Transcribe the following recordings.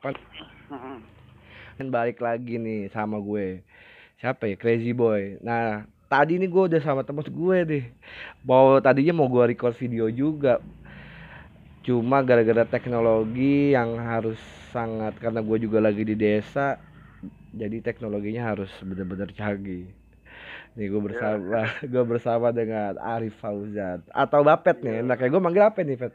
kapan kan balik lagi nih sama gue. Siapa ya? Crazy Boy. Nah tadi nih gue udah sama temen gue deh. Mau tadinya mau gue record video juga. Cuma gara-gara teknologi yang harus sangat karena gue juga lagi di desa jadi teknologinya harus benar-benar canggih. Nih gue bersama gue bersama dengan Arif Fauzan. Atau Bapet nih nah kayak gue manggil apa nih Pet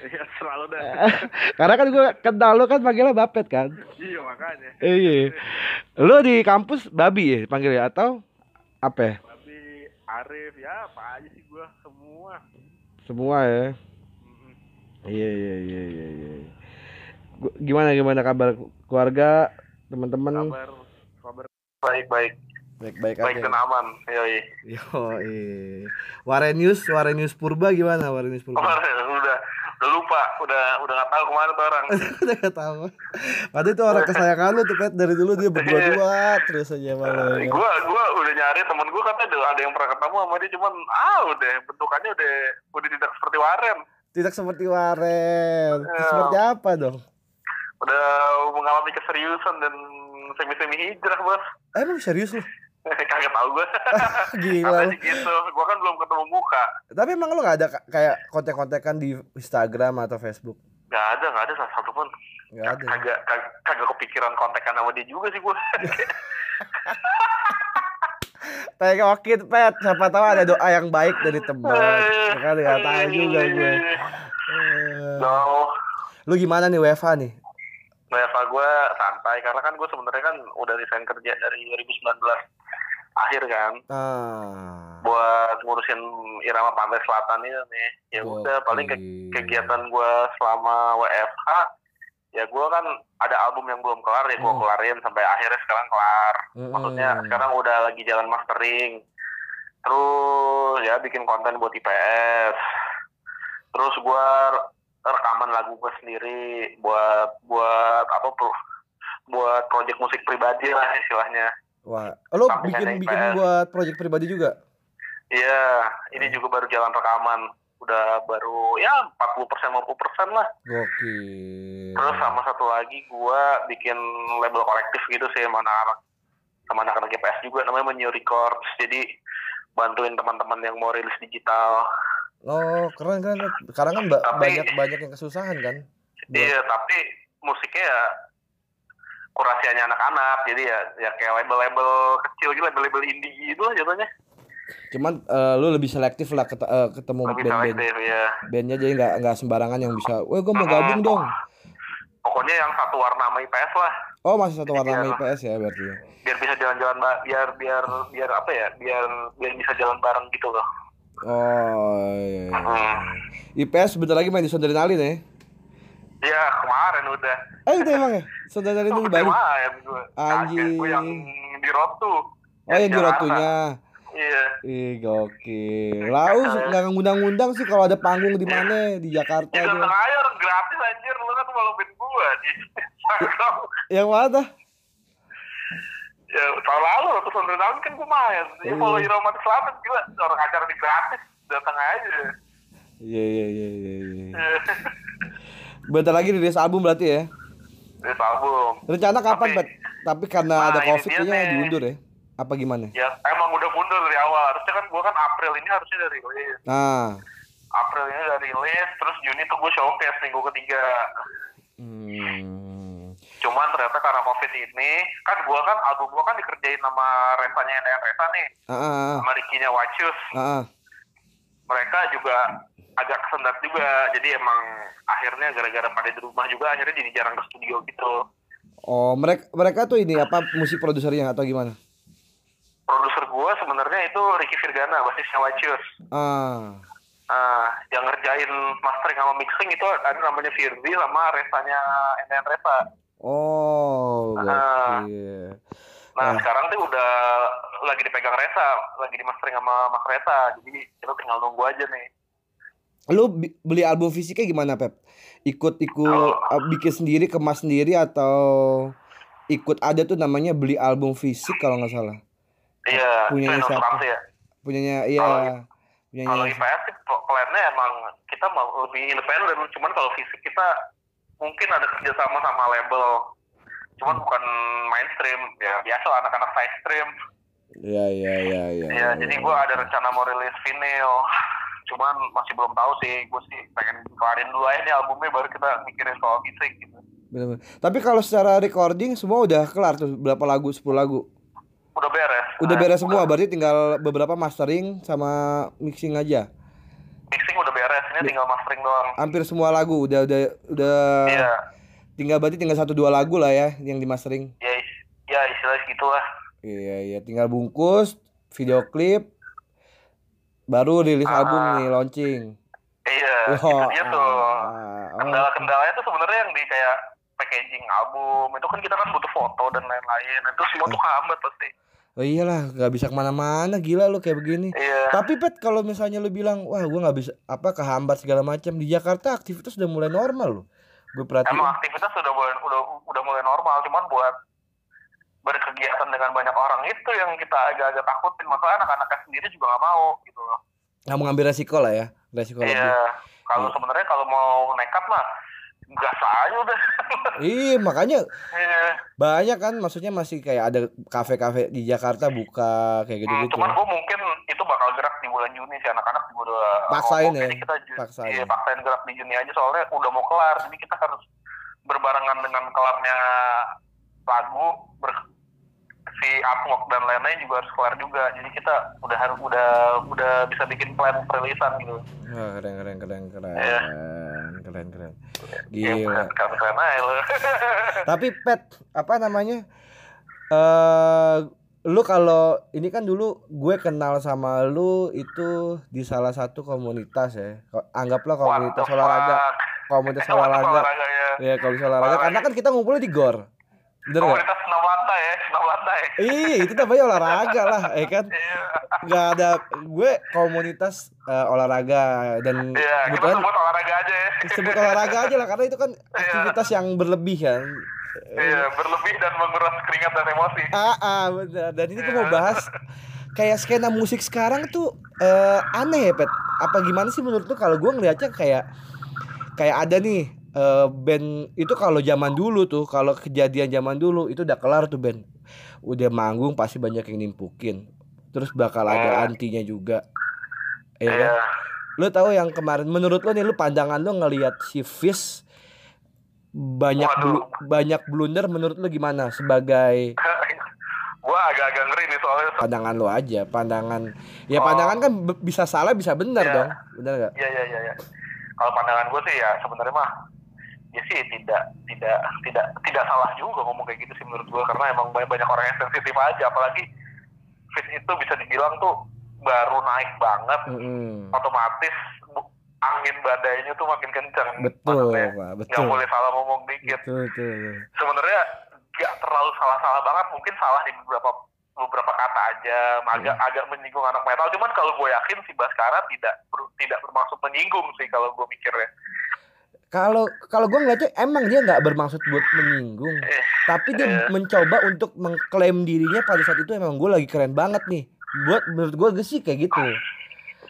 Iya selalu dah. karena kan gue kenal lo kan panggilnya Bapet kan iya makanya. iya lo di kampus babi ya panggilnya atau apa ya? Tapi Arif ya apa aja sih gua semua. semua ya iya iya iya iya iya Gu- gimana gimana kabar keluarga teman-teman Kabar kabar baik baik baik-baik baik dan aja aman. Yoi. yo iya Warenius Warenius Purba gimana Warenius Purba Kemarin udah udah lupa, udah udah nggak tahu ke mana tuh orang. udah gak tahu. Padahal itu orang kesayangan lu tuh Pet dari dulu dia berdua-dua terus aja malu Eh, gua gua udah nyari temen gua katanya ada, ada yang pernah ketemu sama dia cuman ah udah bentukannya udah udah tidak seperti Waren tidak seperti Waren Ya. seperti apa dong? Udah mengalami keseriusan dan semi semi hijrah bos. Eh, emang serius lu kagak tahu gua. Gila gitu? Gua kan belum ketemu muka. Tapi emang lu gak ada ka- kayak kontek-kontekan di Instagram atau Facebook? nggak ada nggak ada salah satu pun. Gak ada. kagak kagak, kagak kepikiran kontekan sama dia juga sih gua. Kayak oke Pet, siapa tahu ada doa yang baik dari teman. Makanya gak tahu juga gue. Eh, no Lu gimana nih WFH nih? WFA gue santai karena kan gue sebenarnya kan udah resign kerja dari 2019 akhir kan. Ah. buat ngurusin irama pantai selatan ini nih. Ya udah paling ke- kegiatan gue selama WFH ya gue kan ada album yang belum kelar ya gue Hmm. kelarin sampai akhirnya sekarang kelar. Mm-mm. maksudnya sekarang udah lagi jalan mastering. Terus ya bikin konten buat IPS terus gue rekaman lagu gue sendiri buat buat apa pro- buat project musik pribadi lah istilahnya Wah, lu Sampingan bikin bikin buat project pribadi juga? iya ini juga baru jalan rekaman udah baru ya 40% 50% lah Gokil. terus sama satu lagi gue bikin label kolektif gitu sih sama anak-anak sama anak-anak IPS juga namanya Menyu Records jadi bantuin teman-teman yang mau rilis digital Oh, keren keren. Sekarang kan ba- Tapi- banyak banyak yang kesusahan kan? Buat- Iya, tapi musiknya ya kurasiannya anak-anak. Jadi ya ya kayak label-label kecil gitu, label-label indie gitu lah jatuhnya. Cuman eh, lu lebih selektif lah ket- eh, ketemu band-band. ya. Bandnya jadi nggak nggak sembarangan yang bisa. Wah, gue mau gabung dong. Pokoknya yang satu warna sama IPS lah. Oh, masih satu warna sama Iya. IPS ya berarti. ya? Biar bisa jalan-jalan biar biar biar apa ya? Biar biar bisa jalan bareng gitu loh. Oh, iya. iya. Hmm. IPS sebentar lagi main di Sondarinalin ya. Ya kemarin udah. Eh, itu emang ya? Sondarinalin Tuh itu baru. lumayan gue. Anjing. Gue yang di road tuh. Oh, yang di rotunya. Iya. Ih, gokil. Lau nggak ngundang-undang sih kalau ada panggung di mana di Jakarta Ya datang aja orang gratis anjir lu kan malu pin gua di Instagram. Yang mana? ya tahun lalu waktu tahun kan gue main ya Iya. kalau Irama di Selatan gila orang acara di gratis datang aja Iya, iya, iya, iya. Bentar lagi rilis album berarti ya. di album Rencana kapan, Tapi- Pet? Tapi karena Nah, ada Covid kayaknya diundur ya. Apa gimana? ya emang udah mundur dari awal harusnya kan gue kan April ini harusnya udah rilis Nah, April ini udah rilis terus Juni tuh gue showcase minggu ketiga hmm. cuman ternyata karena covid ini kan gue kan album gue kan dikerjain sama Resanya NDR Resa nih Ah, ah, sama Ricky-nya Wacus ah, ah. mereka juga agak kesendat juga jadi emang akhirnya gara-gara pada di rumah juga akhirnya jadi jarang ke studio gitu Oh, mereka mereka tuh ini apa musik produsernya atau gimana? produser gua sebenarnya itu Ricky Virgana basisnya Wacus Ah. nah yang ngerjain mastering sama mixing itu ada namanya Firdi sama Resanya NN Resa Oh, Ah. gokil. nah Ah. sekarang tuh udah lagi dipegang Resa lagi di mastering sama Mas Resa jadi kita tinggal nunggu aja nih Lu beli album fisiknya gimana, Pep? Ikut ikut uh, bikin sendiri, kemas sendiri atau ikut ada tuh namanya beli album fisik kalau nggak salah. iya Punyanya siapa? ya Punyanya iya. Kalau- IPS sih plannya emang kita mau lebih independen cuman kalau fisik kita mungkin ada kerjasama sama label cuman bukan mainstream ya biasa anak-anak side stream Iya iya iya iya. ya jadi gue ada rencana mau rilis vinyl cuman masih belum tahu sih gue sih pengen kelarin dulu aja nih albumnya baru kita mikirin soal musik gitu Bener-bener. Tapi kalau secara recording semua udah kelar tuh berapa lagu 10 lagu. udah beres Udah Nah, beres semua berarti tinggal beberapa mastering sama mixing aja. mixing udah beres ini tinggal mastering doang Hampir semua lagu udah udah udah iya tinggal berarti tinggal satu dua lagu lah ya yang di mastering. ya ya istilahnya gitu lah Iya iya tinggal bungkus, video klip baru rilis Ah. album nih launching. iya Wah, itu dia tuh ah, ah, kendala-kendalanya tuh sebenarnya yang di kayak packaging album itu kan kita kan butuh foto dan lain-lain itu semua tuh hambat pasti Oh iyalah, nggak bisa ke mana-mana, gila lu kayak begini. iya Tapi pet kalau misalnya lu bilang, wah gua nggak bisa apa kehambat segala macam di Jakarta aktivitas udah mulai normal loh. Gue perhatiin. emang aktivitas udah mulai udah udah mulai normal cuman buat berkegiatan dengan banyak orang itu yang kita agak-agak takutin makanya anak-anaknya sendiri juga nggak mau gitu loh nggak mau ngambil resiko lah ya, resiko iya kalau Iya. sebenarnya kalau mau nekat mah gas aja udah Iya makanya Iya. banyak kan, maksudnya masih kayak ada kafe-kafe di Jakarta buka kayak Hmm, gitu-gitu. cuman gue mungkin itu bakal gerak di bulan Juni sih anak-anak juga udah Paksain ya? kita Paksain. iya, paksain gerak di Juni aja soalnya udah mau kelar jadi kita harus berbarengan dengan kelarnya lagu ber, si Upwork dan lain-lain juga harus kelar juga jadi kita udah harus udah udah bisa bikin plan perilisan gitu Wah, keren keren keren keren. Iya. Keren keren. ya Gila. keren keren aja lo Tapi pet apa namanya? Eh lu kalau ini kan dulu gue kenal sama lu itu di salah satu komunitas ya. Anggaplah komunitas olahraga, komunitas olahraga. ya Ya, komunitas olahraga karena kan kita ngumpulnya di GOR. Bener komunitas senam lantai ya senam lantai Ih, itu namanya olahraga lah, ya kan? Iya. Nggak ada gue komunitas eh, olahraga dan Iya, kita sebut olahraga aja ya. sebut olahraga aja lah karena itu kan aktivitas yang berlebih kan. Iya, berlebih dan menguras keringat dan emosi. Ah, ah benar. Dan ini gue Iya. mau bahas kayak skena musik sekarang tuh eh, aneh ya, Pet. Apa gimana sih menurut lu kalau gue ngeliatnya kayak kayak ada nih eh, band itu kalau zaman dulu tuh, kalau kejadian zaman dulu itu udah kelar tuh band. Udah manggung pasti banyak yang nimpukin. Terus bakal ada Oh. antinya juga. Iya. kan? Iya. Lu tahu yang kemarin menurut lu nih lu pandangan lu ngelihat si Fish banyak Waduh. blu- banyak blunder menurut lu gimana sebagai Gua agak-agak ngeri nih soalnya. pandangan lo aja pandangan ya Oh. pandangan kan bisa salah bisa benar Iya. dong benar nggak Iya, iya, iya, iya. Kalau pandangan gue sih ya sebenarnya mah ya sih tidak tidak tidak tidak salah juga ngomong kayak gitu sih menurut gue karena emang banyak, banyak orang yang sensitif aja apalagi fit itu bisa dibilang tuh baru naik banget Mm-mm. otomatis bu- angin badainya tuh makin kencang betul Maksudnya, pak nggak betul. boleh salah ngomong dikit. Betul betul sebenarnya nggak terlalu salah-salah banget mungkin salah di beberapa beberapa kata aja agak Hmm. agak menyinggung anak metal cuman kalau gue yakin si Baskara tidak ber- tidak bermaksud menyinggung sih kalau gue mikirnya kalau kalau gue ngeliatnya emang dia nggak bermaksud buat menyinggung Eh, tapi dia eh. mencoba untuk mengklaim dirinya pada saat itu emang gue lagi keren banget nih. Buat menurut gue sih kayak gitu.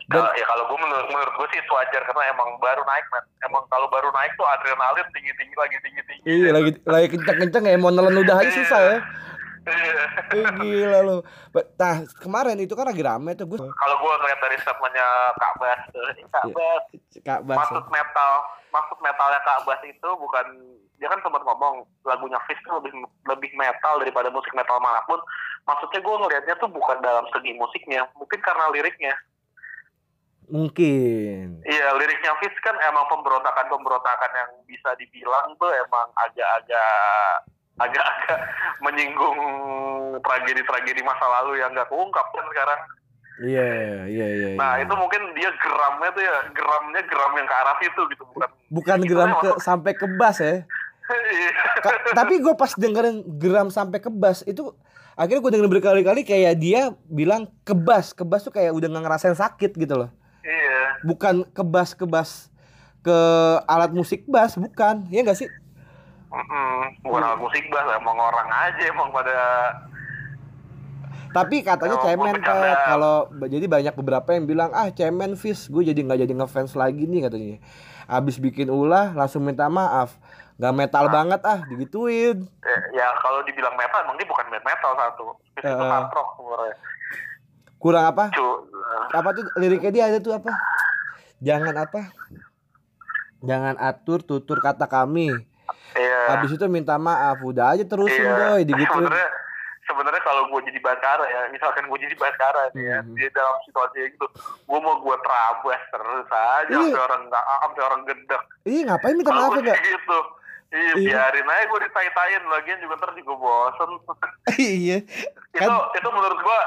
Dan ya kalau gue menurut menurut gue sih itu wajar karena emang baru naik man emang kalau baru naik tuh adrenalin tinggi tinggi lagi tinggi tinggi iya lagi lagi kenceng kenceng ya mau nelen ludah aja susah ya Eh, gila lu. Nah kemarin itu kan lagi rame tuh gue kalau gue ngeliat dari statementnya Kak Bas tuh ini Kak Iya. Bas. Kak Bas maksud metal maksud metalnya Kak Bas itu bukan dia kan sempat ngomong lagunya Fish tuh lebih lebih metal daripada musik metal mana pun. Maksudnya gue ngelihatnya tuh bukan dalam segi musiknya mungkin karena liriknya. Mungkin. Iya liriknya Fish kan emang pemberontakan pemberontakan yang bisa dibilang tuh emang agak-agak agak-agak menyinggung tragedi-tragedi masa lalu yang gak keungkap kan sekarang Iya, iya, iya. nah iya. itu mungkin dia geramnya tuh ya geramnya geram yang ke arah situ gitu bukan bukan geram ke sampai ke bass ya. Iya. Ka- tapi gue pas dengerin geram sampai ke bass itu akhirnya gue dengerin berkali-kali kayak dia bilang ke bass, ke bass tuh kayak udah nggak ngerasain sakit gitu loh. iya Bukan ke bass ke alat musik bass, bukan. Ya enggak sih? Mm-mm, bukan alat musik bah emang orang aja emang pada Tapi katanya Oh, cemen. Pet. Kalau jadi banyak beberapa yang bilang ah cemen Fis, gue jadi nggak jadi ngefans lagi nih katanya. Abis bikin ulah langsung minta maaf. Gak metal banget ah digituin. ya, ya kalau dibilang metal emang dia bukan band metal satu Fis itu Eh. hard rock sebenarnya Kurang apa? cu Apa tuh liriknya dia ada tuh apa? Jangan apa? Jangan atur tutur kata kami. Iya Habis itu minta maaf. Udah aja terusin Iya. boy digituin. sebenarnya sebenarnya kalau gue jadi baskara ya misalkan gue jadi baskara nih ya Mhm. di dalam situasi gitu gue mau gue terabas terus aja Iya. sampai orang nggak sampai orang gedek Ih ngapain minta maaf gue ya gitu Iya, Iya. biarin aja gue ditai-taiin lagian juga ntar juga bosen iya. itu Kan- itu menurut gua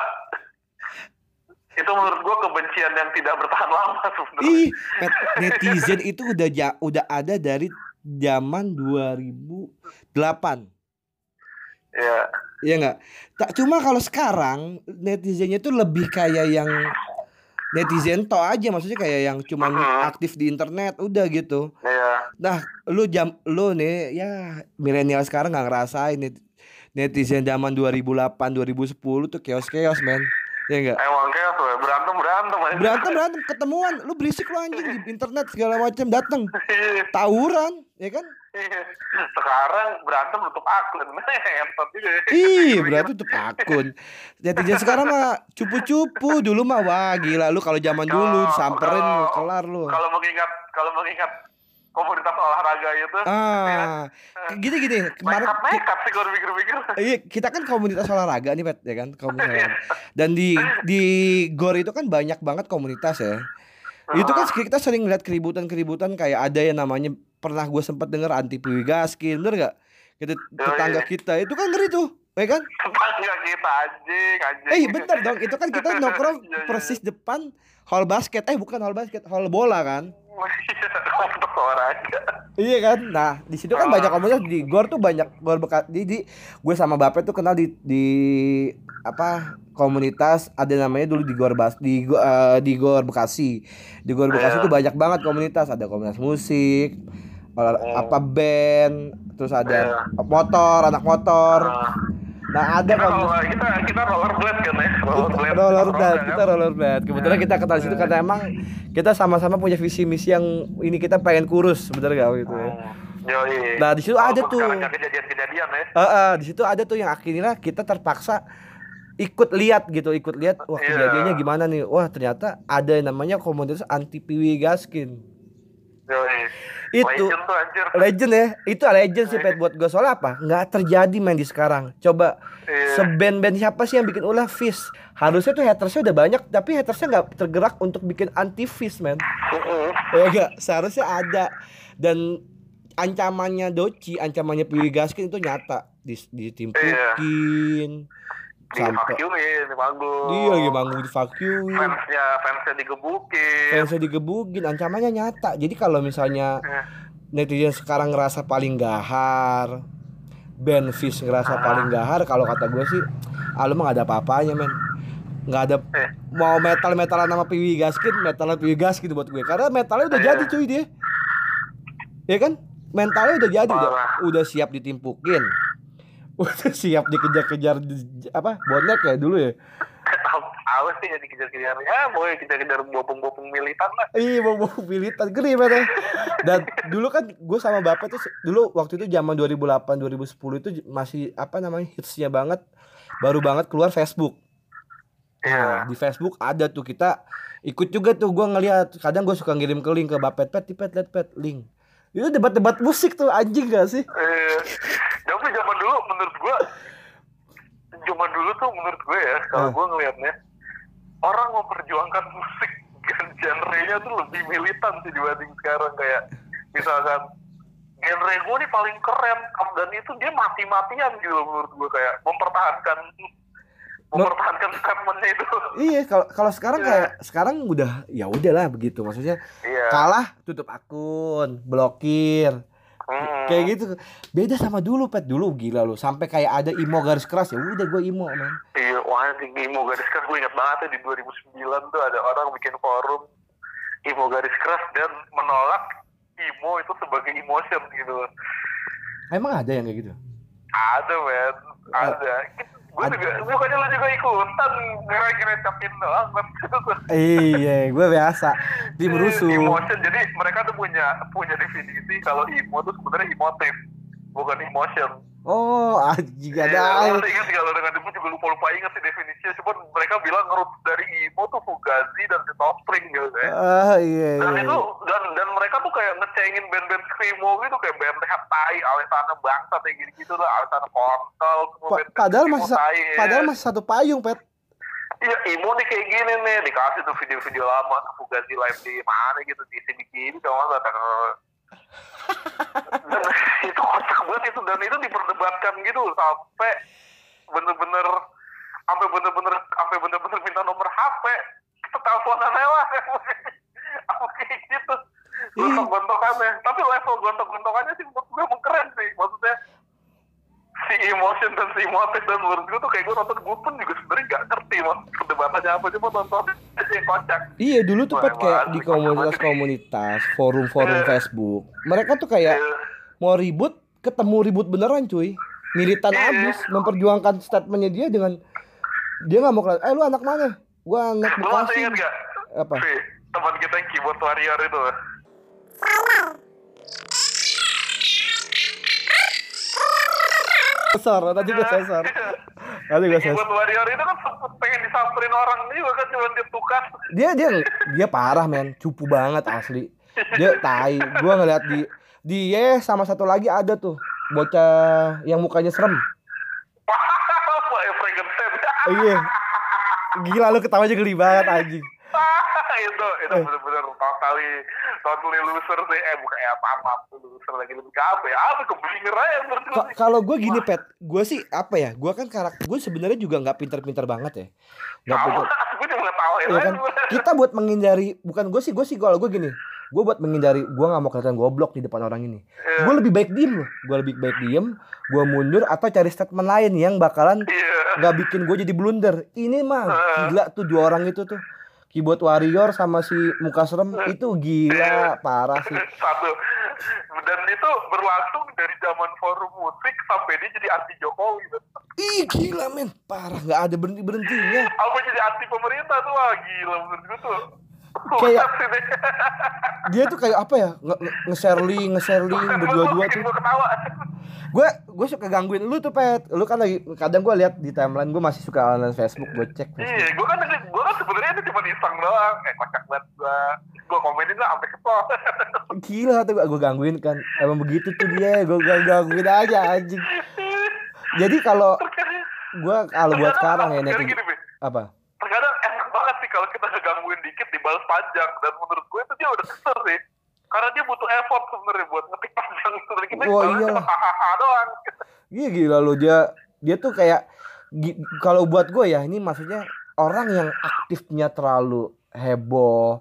itu menurut gua kebencian yang tidak bertahan lama sebenarnya Ih, netizen itu udah ja, udah ada dari zaman 2008. ya Iya nggak? Tak cuma kalau sekarang netizennya tuh lebih kayak yang netizen to aja maksudnya kayak yang cuman Mhm. aktif di internet udah gitu. ya Nah, lu jam lu nih ya milenial sekarang nggak ngerasain net- netizen zaman 2008 2010 tuh chaos-chaos men. Ya enggak? emang ya, berantem berantem Berantem berantem ketemuan, lu berisik lu anjing di internet segala macam datang. Tawuran, ya kan? sekarang berantem tutup akun ya. Ih, berarti tuh akun. Netizen sekarang mah cupu-cupu, dulu mah wah gila lu kalau zaman dulu kalau- kelar lu. kalau mengingat kalau mengingat komunitas olahraga itu Ah, gini gini, kemarin nekat nekat sih kalau pikir-pikir Iya, kita kan komunitas olahraga nih, Pet, ya kan? Komunitas olahraga. Dan di di GOR itu kan banyak banget komunitas ya. Itu kan kita sering lihat keributan-keributan kayak ada yang namanya pernah gue sempat dengar anti Gaskin, bener gak? Kita tetangga kita itu kan ngeri tuh, ya kan? tetangga kita anjing anjing Eh bentar dong, itu kan kita nongkrong Iya, iya, persis depan hall basket. Eh bukan hall basket, hall bola kan? Iya, komunitas olahraga Iya kan? Nah, di situ kan banyak komunitas di GOR tuh banyak GOR bekas di, di gue sama Bapak tuh kenal di di apa komunitas ada namanya dulu di GOR Bas di eh, di GOR Bekasi. Di GOR Bekasi Iya. tuh banyak banget komunitas, ada komunitas musik, olah- Oh. apa band, terus ada Iya. motor, anak motor. Ah. Nah, ada kita komunitas roller, kita kita rollerblade rollerblade Roda, kita kan? rollerblade kebetulan kita di situ karena emang kita sama-sama punya visi misi yang ini kita pengen kurus sebenarnya gak gitu ya. Yoi. Nah, di situ ada tuh. kejadian-kejadian ya Eh, eh, di situ ada tuh yang akhirnya kita terpaksa ikut lihat gitu ikut lihat wah Iya. kejadiannya gimana nih wah ternyata ada yang namanya komunitas anti piwi gaskin. Itu Legend tuh anjir. legend ya. Itu legend sih pet buat gue soalnya apa? Nggak terjadi main di sekarang. Coba Iya. seband-band siapa sih yang bikin ulah fish harusnya tuh hatersnya udah banyak tapi hatersnya nggak tergerak untuk bikin anti fish man ya enggak seharusnya ada. Dan ancamannya Doci ancamannya Piwi Gaskin itu nyata. Di ditimpukin di sampai vacuumin di panggung. Dia lagi manggung di vacuum fansnya fansnya digebukin. Fansnya digebukin ancamannya nyata. Jadi kalau misalnya Eh. netizen sekarang ngerasa paling gahar band fish ngerasa Ah. paling gahar kalau kata gue sih ah lu mah gak ada apa-apanya men. Nggak ada Eh. mau metal metalan nama Piwi Gaskin metalan Piwi Gaskin buat gue. Karena metalnya udah Iya. jadi cuy dia. Ya kan? Mentalnya udah jadi udah, udah siap ditimpukin udah siap dikejar-kejar di- apa bonek ya dulu ya apa sih yang dikejar-kejar ya mau kejar-kejar bopong-bopong militan lah Iya mau militan gede banget. Dan dulu kan gue sama bapak tuh dulu waktu itu zaman 2008 2010 itu masih apa namanya hitsnya banget baru banget keluar Facebook. Nah, Iya. di Facebook ada tuh kita ikut juga tuh gue ngeliat kadang gue suka ngirim ke link ke bapet pet pet liat pet link itu debat-debat musik tuh anjing gak sih? Eh, tapi zaman dulu menurut gua zaman dulu tuh menurut gue ya kalau Ah. gua ngelihatnya orang memperjuangkan musik dan genre-nya tuh lebih militan sih dibanding sekarang. Kayak misalkan genre gue nih paling keren dan itu dia mati-matian gitu menurut gue kayak mempertahankan mempertahankan statementnya itu. Iya kalau kalau sekarang Iya. kayak sekarang udah ya udahlah begitu. Maksudnya iya. kalah tutup akun blokir. Hmm. kayak gitu. Beda sama dulu pet. Dulu gila lu sampai kayak ada imo garis keras ya udah gue imo man Iya, wah Imo garis keras gue ingat banget ya di 2009 tuh ada orang bikin forum Imo garis keras dan menolak Imo itu sebagai emotion gitu. emang ada yang kayak gitu? Ada men, ada. Gue juga bukannya lu juga ikutan ngerecapin doang iya gue biasa. Tim rusuh emotion jadi mereka tuh punya punya definisi kalau emo tuh sebenarnya emotif bukan emotion oh anjing Iya, ada lu ingat kalau dengan gue juga lupa lupa ingat sih definisinya. Cuman mereka bilang ngerut dari emo tuh Fugazi dan The Offspring gitu ya. Ah iya dan iya itu dan dan mereka tuh kayak ngecengin band-band screamo gitu kayak band tai Alessana bangsa kayak gitu gitu lah Alessana kontol Pa- padahal masih sa- tai, ya. padahal masih satu payung pet. Iya emo nih kayak gini nih dikasih tuh video-video lama Fugazi live di mana gitu di sini gini sama nggak dan itu kocak banget itu dan itu diperdebatkan gitu sampai bener-bener sampai bener-bener sampai bener-bener minta nomor HP kita teleponan lah apa kayak gitu. Gontok-gontokannya. Tapi level gontok-gontokannya sih menurut gue emang keren sih maksudnya. Si emotion dan si motif dan menurut gue tuh kayak gue nonton gue pun juga sebenarnya gak ngerti mas perdebatannya apa cuma nonton. aja yang kocak iya dulu tuh pet kayak di komunitas-komunitas forum-forum Iya. Facebook. Mereka tuh kayak Iya. mau ribut ketemu ribut beneran cuy. Militan Iya. abis memperjuangkan statementnya dia dengan dia nggak mau kelihatan eh lu anak mana? Gua anak lu Bekasi. ingat gak apa? Teman kita yang keyboard warrior itu. Sensor tadi gua sensor sensor keyboard warrior itu kan sempet pengen disamperin orang juga kan cuma ditukar dia dia dia parah men. Cupu banget asli. Dia tai. Gua ngeliat di dia sama satu lagi ada tuh bocah yang mukanya serem. Wah, Frankenstein. iya. Gila lu ketawa aja geli banget anjing. Itu itu Eh. bener-bener totally totally loser sih. Eh bukan ya apa apa loser lagi. Lebih ke apa ya? Apa ke blinger aja menurut gue Ka- sih. kalau gue gini pet gue sih apa ya? Gue kan karakter gue sebenarnya juga nggak pinter-pinter banget ya. Nggak Tahu, pinter. Gue cuma ngetawain Iya aja kan kita buat menghindari bukan gue sih gue sih kalau gue gini. Gue buat menghindari gue nggak mau kelihatan goblok di depan orang ini. Iya. gue lebih baik diem loh. Gue lebih baik diem gue mundur atau cari statement lain yang bakalan iya. nggak bikin gue jadi blunder. Ini mah gila tuh dua orang itu tuh keyboard warrior sama si muka serem itu gila parah sih. Satu. Dan itu berlangsung dari zaman forum musik sampai dia jadi anti Jokowi. Ih gila men. Parah nggak ada berhenti berhentinya apa jadi anti pemerintah tuh wah gila menurut gue tuh Kayak- dia tuh kayak apa ya nge nge- nge-share link nge-share link berdua-dua tuh gue gue suka gangguin lu tuh pet lu kan lagi kadang gue lihat di timeline gue masih suka online Facebook gue cek Facebook. Iya, gue kan gue kan sebenarnya itu cuma iseng doang. Eh kocak banget gue. Gue komenin lah sampai kesel. gila tuh gue gangguin kan emang begitu tuh dia gue gangguin aja anjing jadi kalau gue kalau buat sekarang ya Bi. apa Terkadang enak banget sih kalau kita ngegangguin dikit dibalas panjang dan menurut gue itu dia udah kesel sih. Karena dia butuh effort sebenarnya buat ngetik panjang. Dan kita Oh, iyalah. cuma hahaha doang. Iya gila lo dia dia tuh kayak kalau buat gue ya ini maksudnya orang yang aktifnya terlalu heboh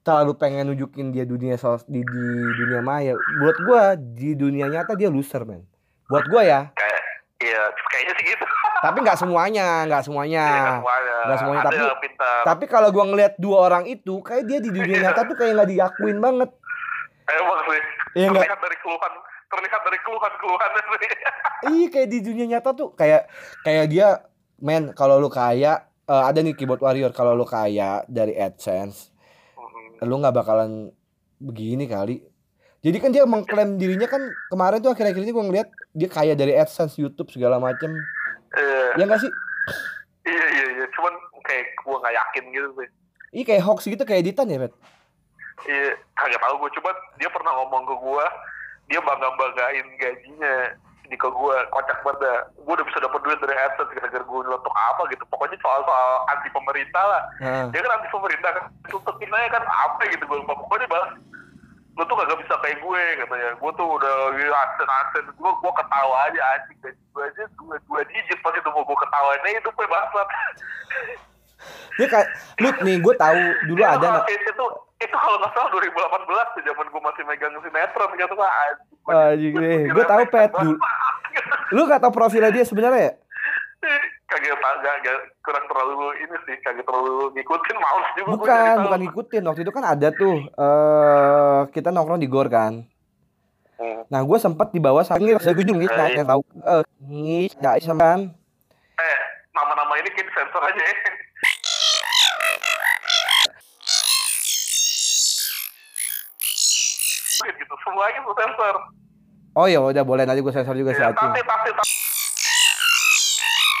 terlalu pengen nunjukin dia dunia sos di, di dunia maya buat gue di dunia nyata dia loser men buat gue ya Kayak, iya, kayaknya sih gitu. Tapi nggak semuanya nggak semuanya Iya, nggak semuanya. nggak semuanya, Ada tapi- tapi kalau gue ngelihat dua orang itu kayak dia di dunia nyata tuh kayak nggak diakuin banget Emang sih. Iya, terlihat dari keluhan terlihat dari keluhan-keluhannya sih. Iya kayak di dunia nyata tuh kayak kayak dia men kalau lu kaya eh, ada nih keyboard warrior kalau lu kaya dari AdSense Mm-mm. lu nggak bakalan begini kali. Jadi kan dia mengklaim dirinya kan kemarin tuh akhir-akhir ini gua ngeliat dia kaya dari AdSense, YouTube segala macem. Iya, Ya enggak sih? iya, iya, iya. Cuman kayak gue nggak yakin gitu sih. Iya kayak hoax gitu kayak editan ya, Bet. Iya, kagak tahu gue. Cuman dia pernah ngomong ke gue, dia bangga-banggain gajinya di ke gue kocak banget dah. Gue udah bisa dapat duit dari AdSense gara-gara gue nyelotok apa gitu. Pokoknya soal-soal anti pemerintah lah. Nah, Dia kan anti pemerintah kan. Tutupin aja kan apa gitu gue lupa. Pokoknya balas lu tuh kagak bisa kayak gue katanya gue tuh udah asen asen gue gue ketawa aja anjing gaji gue aja dua dua digit pas itu mau gue aja itu gue bangsat dia kayak lu nih gue tahu dulu Itu ada kalau- itu itu, itu kalau nggak salah 2018 tuh zaman gue masih megang sinetron gitu kan anjing. Eh, gua tahu, Pet, dulu. lu gak tahu profilnya dia sebenarnya ya? Kagak kagak kurang terlalu ini sih kagak terlalu ngikutin males juga Bukan, bukan ngikutin. Waktu itu kan ada tuh eh kita nongkrong di gor kan. Hmm. Nah, gue sempat di bawah saking saya gue ngis Eh. yang tahu eh ngis ya kan. eh nama-nama ini kayak sensor aja ya. gitu semuanya tuh sensor Oh ya udah boleh nanti gue sensor juga ya, Acung. tapi tapi tapi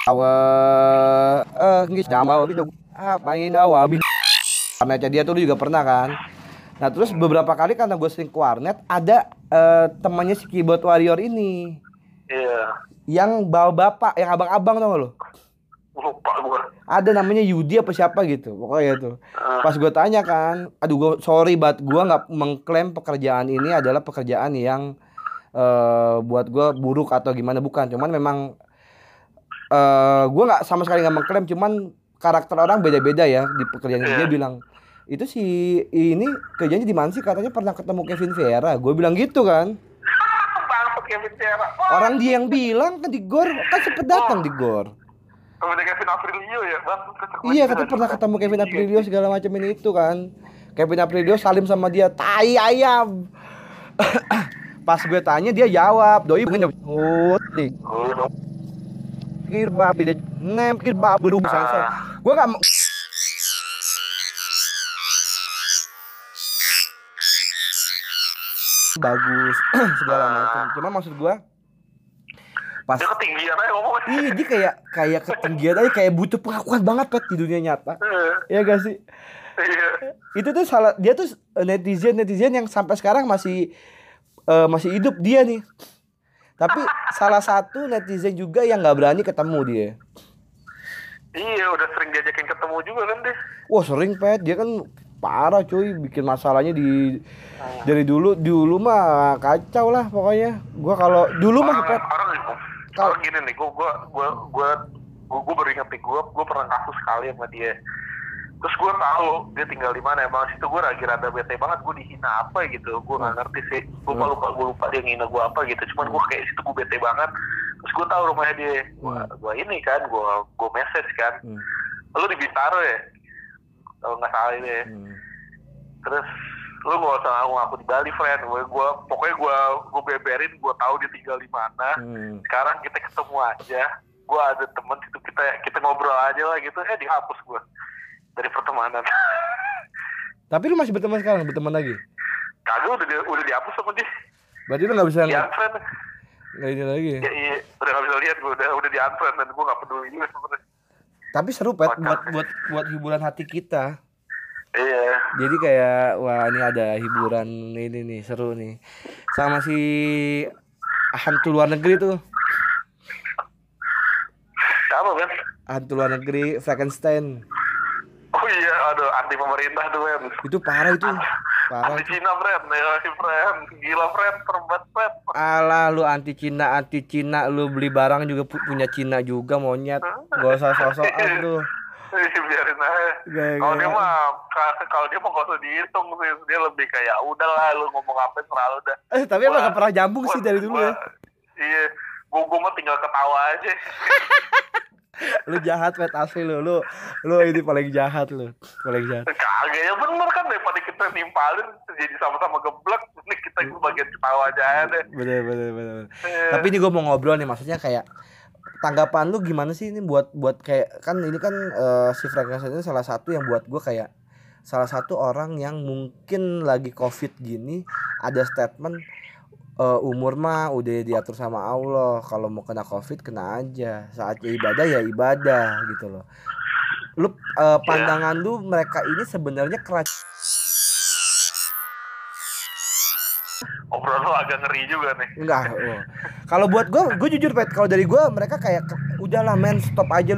Awal eh sama itu ah warnetnya dia tuh juga pernah kan? Nah terus beberapa kali karena gue sering ke warnet ada eh, temannya si keyboard warrior ini. Iya. Yang bawa bapak yang abang-abang tau gak lo lupa gua. Ada namanya Yudi apa siapa gitu pokoknya tuh Eh, pas gue tanya kan aduh gue sorry banget gue nggak mengklaim pekerjaan ini adalah pekerjaan yang eh buat gue buruk atau gimana bukan. Cuman memang eh gue nggak sama sekali nggak mengklaim cuman karakter orang beda-beda ya di pekerjaan dia Iya. bilang itu si ini kerjanya di mana sih? Katanya pernah ketemu Kevin Vera gue bilang gitu kan. Kevin orang dia yang bilang kan di gor kan sempet datang di gor. Temennya Kevin Aprilio ya Iya, katanya pernah ketemu Kevin Aprilio. Segala macam ini itu kan. Kevin Aprilio salim sama dia, tai ayam. Pas gue tanya dia jawab, doi bukan jawab. Oh, nih, Oh, kir babi deh, nem kir babi dulu saya. Gue gak mau. bagus segala macam. Cuma maksud gue pas dia ketinggian aja ngomong Iya dia kayak kayak ketinggian aja kayak butuh pengakuan banget pet di dunia nyata. Eh, Ya gak sih? iya itu tuh salah dia tuh netizen netizen yang sampai sekarang masih eh, masih hidup dia nih tapi salah satu netizen juga yang nggak berani ketemu dia. Iya udah sering diajakin ketemu juga kan deh wah sering pet. Dia kan parah cuy. Bikin masalahnya di dari dulu dulu mah kacau lah pokoknya. Gua kalau dulu mah pet. orang Kalau- gini nih gua gua gua gua gua, gua baru ingat nih gua gua pernah kasus sekali sama dia terus gua tahu dia tinggal di mana. Emang situ gua lagi rada bete banget. Gua dihina apa gitu. Gua nggak ngerti sih. Lupa lupa gua lupa dia ngina gua apa gitu. Cuman gua kayak situ gua bete banget. Terus gua tahu rumahnya dia. Gua, gua ini kan gua gua message kan. Hmm, lu di Bintaro ya? Kalau nggak salah ini ya. hmm. terus lu gak usah ngaku ngaku di Bali friend. Gue pokoknya gua gua beberin gua tahu dia tinggal di mana. Hmm. sekarang kita ketemu aja. Gua ada temen situ kita kita ngobrol aja lah gitu. Eh dihapus gua dari pertemanan. Tapi lu masih berteman sekarang? Berteman lagi? Kagak udah di, udah dihapus sama dia. Berarti lu nggak bisa unfriend. Nggak ini lagi? Ya iya. Udah gak bisa lihat gua udah udah di unfriend dan gua gak peduli juga sebenarnya tapi seru pet buat buat buat hiburan hati kita. Iya. Jadi kayak wah ini ada hiburan ini nih seru nih. Sama si hantu luar negeri tuh. siapa kan Hantu luar negeri Frankenstein. Oh iya aduh anti pemerintah tuh men Itu parah itu. Parah. anti Cina friend ya si friend gila friend terbat friend Alah lu anti Cina, anti Cina, lu beli barang juga pu- punya Cina juga monyet. Gak usah sosok lu. biarin aja. Kalau dia mah ka- kalau dia mah gak usah dihitung sih. Dia lebih kayak udahlah lu ngomong apa selalu dah Eh, tapi emang gak pernah nyambung sih dari dulu ya. iya gua, gua mah tinggal ketawa aja Lu jahat pet asli lu. Lu lu ini paling jahat lu. Paling jahat. kagak ya bener kan daripada kita nimpalin jadi sama-sama geblek ini kita bagian ketawa aja deh Bener bener bener. Eh, Tapi ini gue mau ngobrol nih, maksudnya kayak tanggapan lu gimana sih ini buat buat kayak kan ini kan eh, si Frankenstein ini salah satu yang buat gue kayak salah satu orang yang mungkin lagi covid gini ada statement eh, umur mah udah diatur sama Allah kalau mau kena covid kena aja saatnya ibadah ya ibadah gitu loh lu eh, pandangan lu mereka ini sebenarnya keras obrolan lu agak ngeri juga nih Enggak. oh. Kalau buat gue, gue jujur pet. Kalau dari gue, mereka kayak udahlah men, stop aja.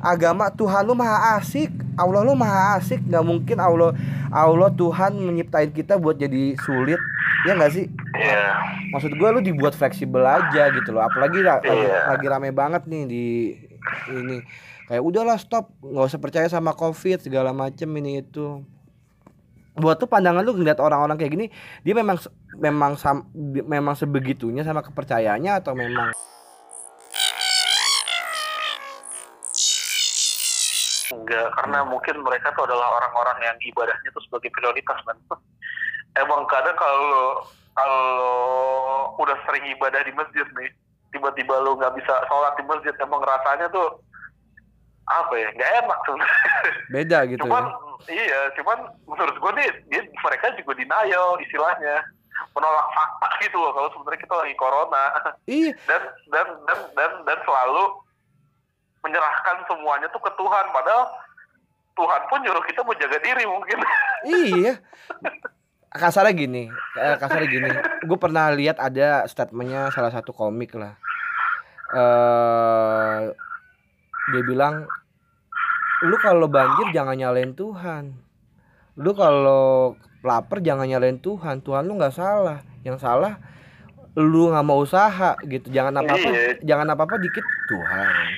Agama Tuhan lu maha asik, Allah lu maha asik. Nggak mungkin Allah Allah Tuhan menyiptain kita buat jadi sulit. Ya nggak sih? iya Maksud gue lu dibuat fleksibel aja gitu loh. Apalagi la- lagi, lagi rame banget nih di ini. Kayak udahlah stop, nggak usah percaya sama covid segala macem ini itu. Buat tuh pandangan lu ngeliat orang-orang kayak gini, dia memang memang sam, memang sebegitunya sama kepercayaannya atau memang enggak karena mungkin mereka tuh adalah orang-orang yang ibadahnya tuh sebagai prioritas kan emang kadang kalau kalau udah sering ibadah di masjid nih tiba-tiba lu nggak bisa sholat di masjid emang rasanya tuh apa ya nggak enak sebenarnya Beda gitu cuman ya. iya cuman menurut gue nih dia, mereka juga denial istilahnya menolak fakta gitu loh kalau sebenarnya kita lagi corona Iya, dan dan dan dan dan selalu menyerahkan semuanya tuh ke Tuhan padahal Tuhan pun nyuruh kita menjaga diri mungkin iya. Kasarnya gini, eh, kasarnya gini. Gue pernah lihat ada statementnya salah satu komik lah. eh dia bilang, lu kalau banjir jangan nyalain Tuhan. Lu kalau lapar jangan nyalain Tuhan. Tuhan lu nggak salah. Yang salah lu nggak mau usaha gitu. Jangan apa-apa, Iya. jangan apa-apa dikit Tuhan.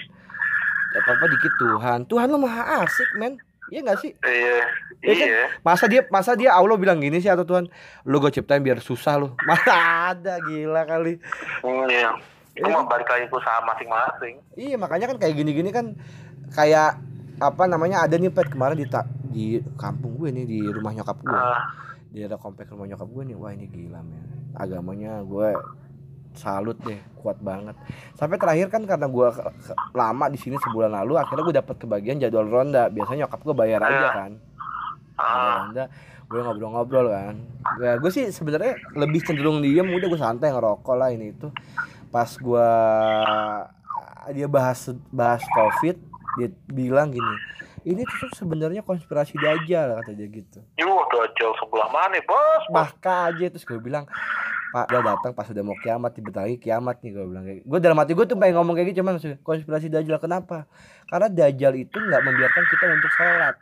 Apa-apa dikit Tuhan. Tuhan lu maha asik, men. Iya nggak sih? iya Iya kan? iya Masa dia masa dia Allah bilang gini sih atau Tuhan, lu gue ciptain biar susah lu. Mana ada gila kali. iya itu Iya. mah balik lagi usaha masing-masing Iya, makanya kan kayak gini-gini kan kayak apa namanya ada nih pet kemarin di ta- di kampung gue nih di rumah nyokap gue. Ah, Di daerah komplek rumah nyokap gue nih. Wah, ini gila men. Agamanya gue salut deh, kuat banget. Sampai terakhir kan karena gue lama di sini sebulan lalu, akhirnya gue dapet kebagian jadwal ronda. Biasanya nyokap gue bayar aja Iya. kan. ah, ronda gue ngobrol-ngobrol kan ya gue sih sebenarnya lebih cenderung diem udah gue santai ngerokok lah ini itu pas gue dia bahas bahas covid dia bilang gini ini tuh sebenarnya konspirasi dajjal kata dia gitu yuk dajjal sebelah mana bos bos bahkan aja terus gue bilang Pak dia datang pas udah mau kiamat tiba lagi kiamat nih gue bilang kayak gue dalam hati gue tuh pengen ngomong kayak gitu cuman konspirasi dajjal kenapa? Karena dajjal itu nggak membiarkan kita untuk sholat.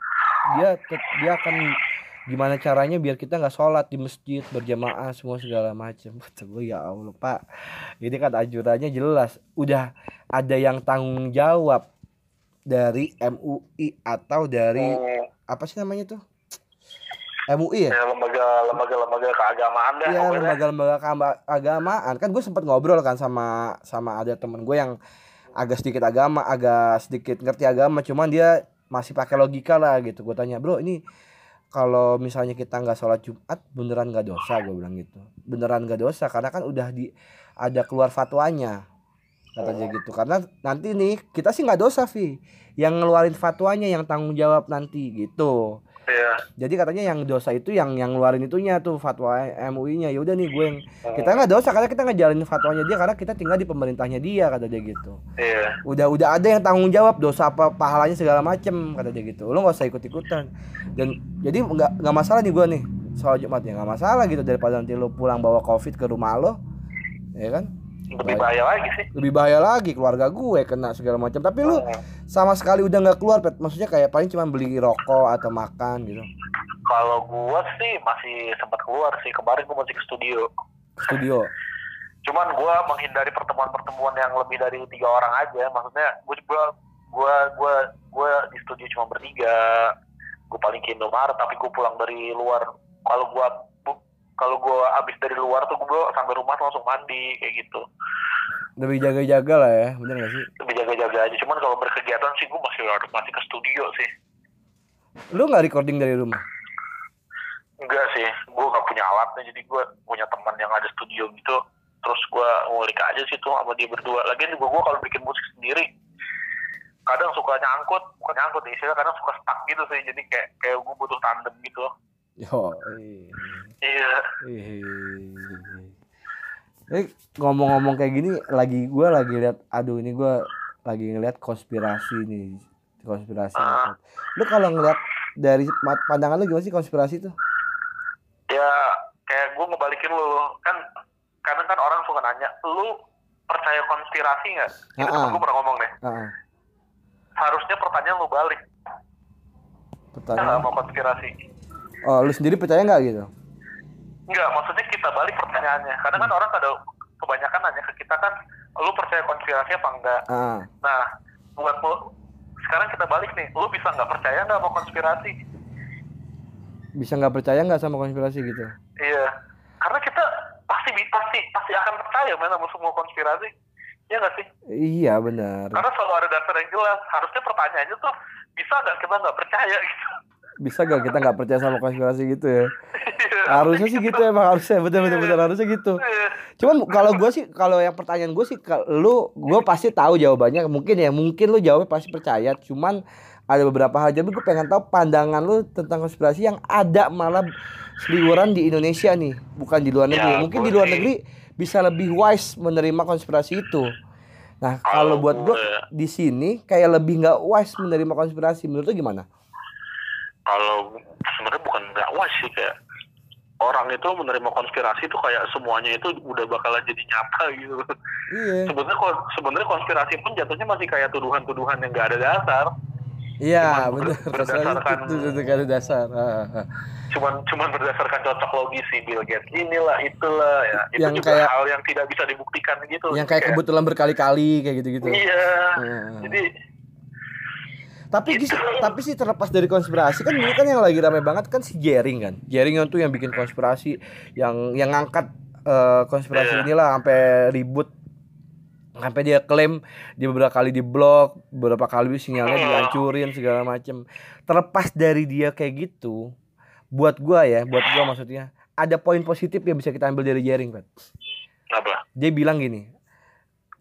Dia dia akan gimana caranya biar kita nggak sholat di masjid berjamaah semua segala macam. Gue ya allah pak. Ini kan anjurannya jelas. Udah ada yang tanggung jawab dari MUI atau dari Hmm, apa sih namanya tuh MUI ya? Ya lembaga lembaga lembaga keagamaan deh Iya pokoknya. lembaga-lembaga keamba- agamaan kan gue sempat ngobrol kan sama sama ada temen gue yang agak sedikit agama agak sedikit ngerti agama cuman dia masih pakai logika lah gitu. Gue tanya bro ini kalau misalnya kita nggak sholat Jumat beneran nggak dosa? Gue bilang gitu. Beneran nggak dosa karena kan udah di ada keluar fatwanya kata dia gitu. Karena nanti nih kita sih nggak dosa Vi yang ngeluarin fatwanya yang tanggung jawab nanti gitu Iya. jadi katanya yang dosa itu yang yang ngeluarin itunya tuh fatwa MUI-nya. Ya udah nih gue yang kita nggak dosa karena kita ngejalanin fatwanya dia karena kita tinggal di pemerintahnya dia kata dia gitu. Iya. Udah udah ada yang tanggung jawab dosa apa pahalanya segala macem kata dia gitu. Lo nggak usah ikut ikutan. Dan jadi nggak nggak masalah nih gue nih soal Jumat ya nggak masalah gitu daripada nanti lo pulang bawa covid ke rumah lo, ya kan? Lebih bahaya lagi sih. Lebih bahaya lagi keluarga gue kena segala macam. Tapi lu Hmm. sama sekali udah nggak keluar, Pet. Maksudnya kayak paling cuma beli rokok atau makan gitu. Kalau gua sih masih sempat keluar sih kemarin gua masih ke studio. Studio. Cuman gua menghindari pertemuan-pertemuan yang lebih dari tiga orang aja. Maksudnya gua gua gua gua, gua di studio cuma bertiga. Gua paling ke Indomaret tapi gua pulang dari luar. Kalau bu- kalau gua abis dari luar tuh gua sampai rumah tuh langsung mandi kayak gitu. Lebih jaga-jaga lah ya, bener gak sih? Lebih jaga-jaga aja. Cuman kalau berkegiatan sih gua masih masih ke studio sih. Lu nggak recording dari rumah? Enggak sih, gue gak punya alatnya, jadi gue punya teman yang ada studio gitu, terus gue ngulik aja sih tuh sama dia berdua. Lagian juga gue kalau bikin musik sendiri, kadang suka nyangkut, bukan nyangkut istilah kadang suka stuck gitu sih, jadi kayak kayak gue butuh tandem gitu. Yo, iya. Iya, Eh ngomong-ngomong kayak gini, lagi gua lagi lihat, aduh ini gua lagi ngeliat konspirasi nih, konspirasi. Ah. Lu kalau ngeliat dari pandangan lu gimana sih konspirasi tuh? ya kayak gue ngebalikin lu, kan kadang kan orang suka nanya, lu percaya konspirasi nggak? Itu Ah, temen ah. gue pernah ngomong deh, Heeh. harusnya pertanyaan lu balik, pertanyaan. mau konspirasi. Oh, lu sendiri percaya nggak gitu? Enggak, maksudnya kita balik pertanyaannya. Karena kan orang kadang kebanyakan nanya ke kita kan, lu percaya konspirasi apa enggak? Ah, Nah, buat lu, sekarang kita balik nih, lu bisa nggak percaya nggak sama konspirasi? bisa nggak percaya nggak sama konspirasi gitu? Iya, karena kita pasti pasti pasti akan percaya mana sama semua konspirasi. Iya nggak sih? Iya benar. Karena selalu ada dasar yang jelas. Harusnya pertanyaannya tuh bisa nggak kita nggak percaya gitu. Bisa gak kita nggak percaya sama konspirasi gitu ya? Harusnya sih gitu emang harusnya. Betul betul betul. Harusnya gitu. Cuman kalau gue sih kalau yang pertanyaan gue sih lu gue pasti tahu jawabannya. Mungkin ya mungkin lu jawabnya pasti percaya. Cuman ada beberapa hal. Jadi gue pengen tahu pandangan lu tentang konspirasi yang ada malah seliweran di Indonesia nih. Bukan di luar Ya, negeri. Mungkin di luar negeri bisa lebih wise menerima konspirasi itu. Nah kalau buat gue gue- di sini kayak lebih nggak wise menerima konspirasi. Menurut lu gimana kalau sebenarnya bukan nggak was sih kayak orang itu menerima konspirasi itu kayak semuanya itu udah bakalan jadi nyata gitu. iya Sebenarnya kon- sebenarnya konspirasi pun jatuhnya masih kayak tuduhan-tuduhan yang nggak ada dasar. Iya, benar. ber- berdasarkan- itu, itu, ada dasar. Ah, ah, ah. Cuman cuman berdasarkan cocok logis si Bill Gates inilah itulah ya. Itu Yang juga kayak- hal yang tidak bisa dibuktikan gitu. Yang kayak kebetulan berkali-kali kayak gitu-gitu. Iya. Ah. Jadi Tapi Gitu. tapi sih terlepas dari konspirasi kan dulu kan yang lagi rame banget kan si Jering kan. Jering tuh yang bikin konspirasi yang yang ngangkat eh, konspirasi Iya. inilah sampai ribut sampai dia klaim dia beberapa kali di blok, beberapa kali sinyalnya Hmm. dihancurin segala macem. Terlepas dari dia kayak gitu, buat gua ya, buat gua maksudnya ada poin positif yang bisa kita ambil dari Jering, Pat. apa? dia bilang gini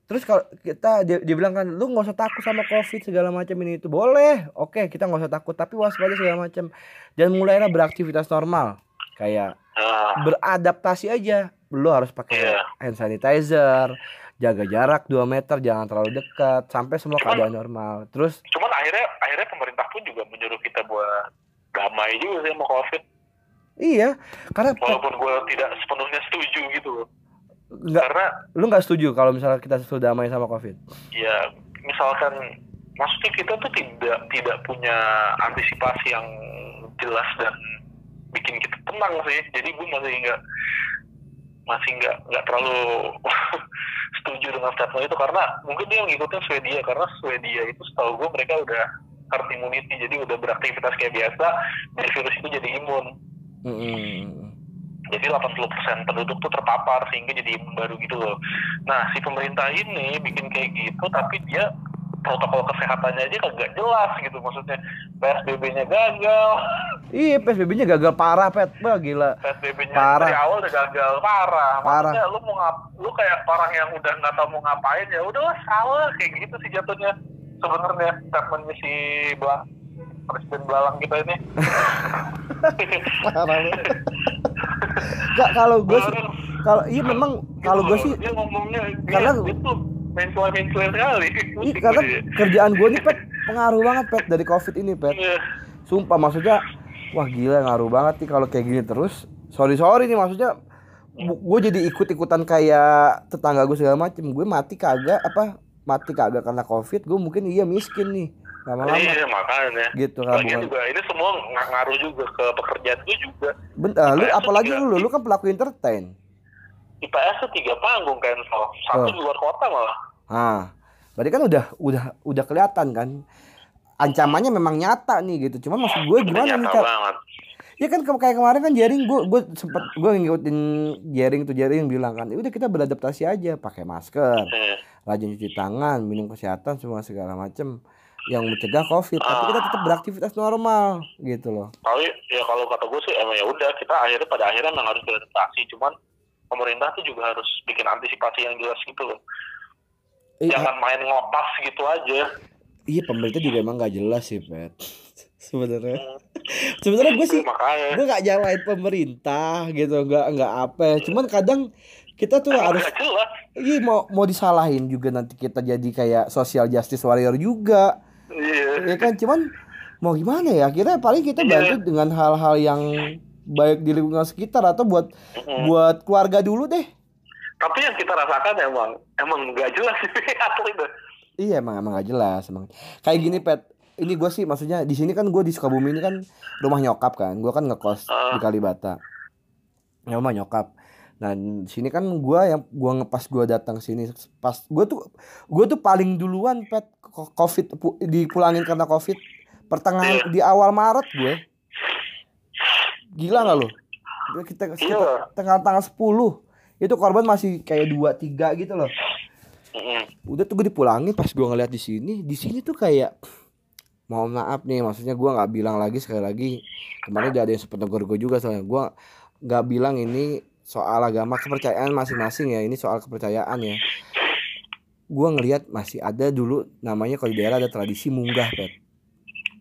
terus kalau kita dia, dia bilang kan lu nggak usah takut sama covid segala macam ini itu boleh oke kita nggak usah takut tapi waspada segala macam dan mulailah beraktivitas normal kayak Nah, beradaptasi aja lu harus pakai Iya. hand sanitizer jaga jarak 2 meter jangan terlalu dekat sampai semua Cuman- keadaan normal terus cuman akhirnya akhirnya pemerintah pun juga menyuruh kita buat damai juga sih sama COVID. iya karena Walaupun gue tidak sepenuhnya setuju gitu loh. Nggak Karena lu nggak setuju kalau misalnya kita sudah damai sama covid? Ya misalkan maksudnya kita tuh tidak tidak punya antisipasi yang jelas dan bikin kita tenang sih. Jadi gue masih nggak masih nggak nggak terlalu setuju dengan statement itu. Karena mungkin dia ngikutin Swedia karena Swedia itu setahu gue mereka udah herd immunity jadi udah beraktivitas kayak biasa dari virus itu jadi imun. Mm-mm. Jadi 80% penduduk tuh terpapar sehingga jadi imun baru gitu loh. Nah si pemerintah ini bikin kayak gitu tapi dia protokol kesehatannya aja kagak jelas gitu maksudnya PSBB-nya gagal, iya PSBB-nya gagal parah pet wah gila PSBB-nya Parah. dari awal udah gagal parah. Parah. Maksudnya lu mau ngap, lu kayak orang yang udah nggak tahu mau ngapain ya udahlah salah kayak gitu sih jatuhnya sebenarnya statementnya si Bang Presiden Belalang kita ini. Parah banget. Nggak, kalau gue sih kalau iya memang kalau gue sih dia ngomongnya dia, karena- dia tuh mensual mensual sekali. Ih, karena kerjaan gue nih pet pengaruh banget pet dari covid ini pet Iya. sumpah maksudnya wah gila ngaruh banget nih kalau kayak gini terus sorry sorry nih maksudnya gue jadi ikut ikutan kayak tetangga gue segala macem gue mati kagak apa mati kagak karena covid gue mungkin iya miskin nih lama-lama Iya makanya. gitu kan juga ini semua ng- ngaruh juga ke pekerjaan gue juga. bentar lu apalagi lu lu kan pelaku entertain IPS tuh tiga panggung cancel, satu Oh. di luar kota malah. ah berarti kan udah udah udah kelihatan kan ancamannya memang nyata nih gitu cuman maksud gue gimana nih banget. Ya kan ke- kayak kemarin kan Jering gue gue sempet gue ngikutin Jering tuh Jering bilang kan "Ya udah kita beradaptasi aja pakai masker Hmm. rajin cuci tangan minum kesehatan semua segala macem yang mencegah covid tapi kita tetap beraktivitas normal gitu loh Tapi ya kalau kata gue sih emang ya udah kita akhirnya pada akhirnya memang harus beradaptasi. Cuman pemerintah tuh juga harus bikin antisipasi yang jelas gitu loh. iya Jangan main ngopas gitu aja. iya pemerintah juga emang nggak jelas sih pet sebenarnya sebenarnya gue sih makanya. gue nggak nyalain pemerintah gitu nggak nggak apa cuman kadang kita tuh Emang harus iya mau mau disalahin juga nanti kita jadi kayak social justice warrior juga Iya. ya kan? Cuman mau gimana ya? Akhirnya paling kita Iya. bantu dengan hal-hal yang baik di lingkungan sekitar atau buat Mm. buat keluarga dulu deh. Tapi yang kita rasakan emang emang nggak jelas sih iya emang emang gak jelas emang. Kayak gini pet. Ini gue sih maksudnya di sini kan gue di Sukabumi ini kan rumah nyokap kan. Gue kan ngekos Ah. di Kalibata. Ya rumah nyokap nah di sini kan gue yang gue ngepas gue datang sini pas gue tuh gue tuh paling duluan pet covid pu- dipulangin karena covid. Pertengahan Iya. di awal Maret gue. Gila nggak lo kita Iya. sekitar tanggal tanggal 10 itu korban masih kayak dua tiga gitu loh. Udah tuh gue dipulangin pas gue ngeliat di sini di sini tuh kayak mohon maaf nih maksudnya gua nggak bilang lagi sekali lagi kemarin udah ada yang sempat gue juga soalnya. Gua nggak bilang ini soal agama kepercayaan masing-masing ya. Ini soal kepercayaan ya. Gua ngelihat masih ada dulu namanya kalau di daerah ada tradisi munggah pet.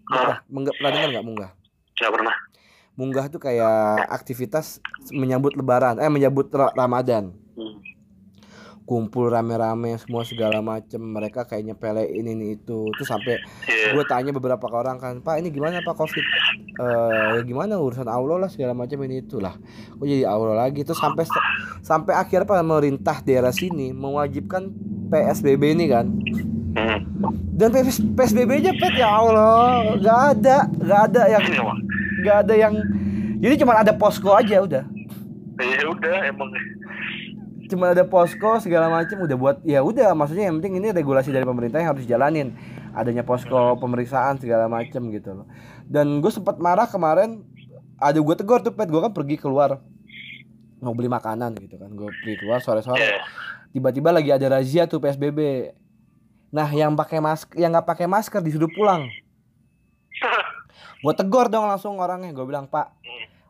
Pernah, munggah, pernah dengar nggak munggah? Nggak pernah. Munggah tuh kayak aktivitas menyambut lebaran eh menyambut Ra- ramadan. Hmm. Kumpul rame-rame semua segala macem mereka kayak nyepelein ini itu. Terus sampai Iya. gue tanya beberapa orang kan pak ini gimana pak covid? Eh ya gimana urusan allah lah segala macam ini itulah kok jadi allah lagi. Terus sampai sampai akhir apa pemerintah daerah sini mewajibkan psbb ini kan. Hmm. dan PS psbb aja pet ya allah nggak ada nggak ada yang Iya, nggak ada yang jadi cuma ada posko aja udah. Ya udah emang cuma ada posko segala macam udah buat ya udah maksudnya yang penting ini regulasi dari pemerintah yang harus dijalanin. Adanya posko pemeriksaan segala macam gitu loh. Dan gue sempat marah kemarin ada gue tegur tuh pet gue kan pergi keluar mau beli makanan gitu kan. Gue pergi keluar sore sore Iya. tiba-tiba lagi ada razia tuh psbb nah yang pakai masker yang nggak pakai masker disuruh pulang. Gue tegur dong langsung orangnya gue bilang pak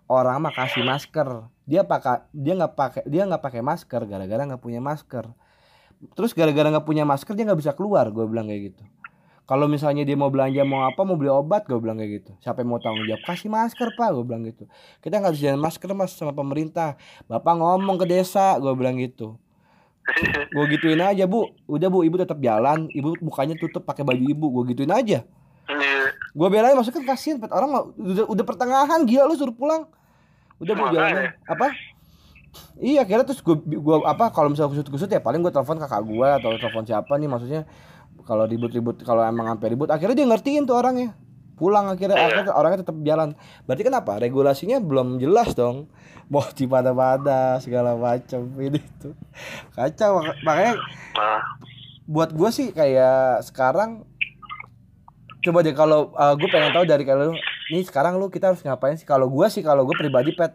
orang mah kasih masker dia pakai dia nggak pakai dia nggak pakai masker gara-gara nggak punya masker. Terus gara-gara nggak punya masker dia nggak bisa keluar gue bilang kayak gitu. Kalau misalnya dia mau belanja mau apa mau beli obat gue bilang kayak gitu. Siapa yang mau tanggung jawab? Kasih masker pak gue bilang gitu. Kita nggak disediain masker mas sama pemerintah. Bapak ngomong ke desa gue bilang gitu. Gue gituin aja bu. Udah bu ibu tetap jalan. Ibu mukanya tutup pakai baju ibu gue gituin aja. Iya. gue belain maksudnya kan kasihan. Orang udah, udah pertengahan gila lu suruh pulang udah Makanya. jalan apa? Iya kira terus gue gua apa kalau misalnya kusut kusut ya paling gue telepon kakak gue atau telepon siapa nih maksudnya kalau ribut-ribut kalau emang sampai ribut akhirnya dia ngertiin tuh orangnya. Pulang akhirnya Iya. akhirnya orangnya tetap jalan. Berarti kan apa regulasinya belum jelas dong. Mau di pada segala macam ini tuh. Kacau mak- makanya Nah, buat gue sih kayak sekarang coba deh kalau gue pengen tahu dari kalau nih sekarang lu kita harus ngapain sih? Kalau gue sih kalau gue pribadi pet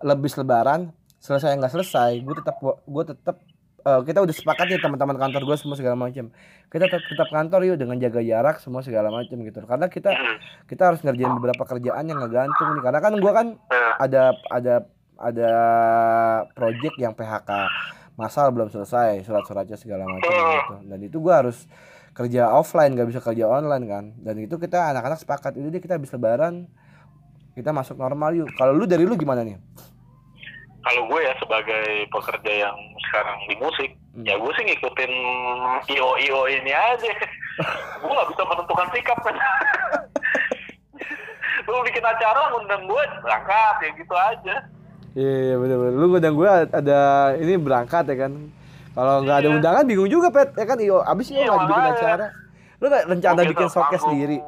lebih lebaran selesai nggak selesai gue tetap gue tetap eh, kita udah sepakat nih teman-teman kantor gue semua segala macam kita tetap tetap kantor yuk dengan jaga jarak semua segala macam gitu. Karena kita hmm. kita harus ngerjain beberapa kerjaan yang ngegantung nih. Karena kan gue kan Iya. ada ada ada project yang PHK masal belum selesai surat-suratnya segala macam gitu. Dan itu gua harus kerja offline nggak bisa kerja online kan. Dan itu kita anak-anak sepakat itu deh kita habis lebaran kita masuk normal yuk. Kalau lu dari lu gimana nih? Kalau gue ya sebagai pekerja yang sekarang di musik Hmm. ya gue sih ngikutin io io ini aja. Gue nggak bisa menentukan sikap. Kan lu bikin acara ngundang gue berangkat ya gitu aja. Iya iya bener-bener. Lu ngundang gua ada ini berangkat ya kan kalau nggak ada Iya. undangan bingung juga pet ya kan iyo abis iyo Iya, nggak bikin acara lu nggak rencana Gua bikin showcase sendiri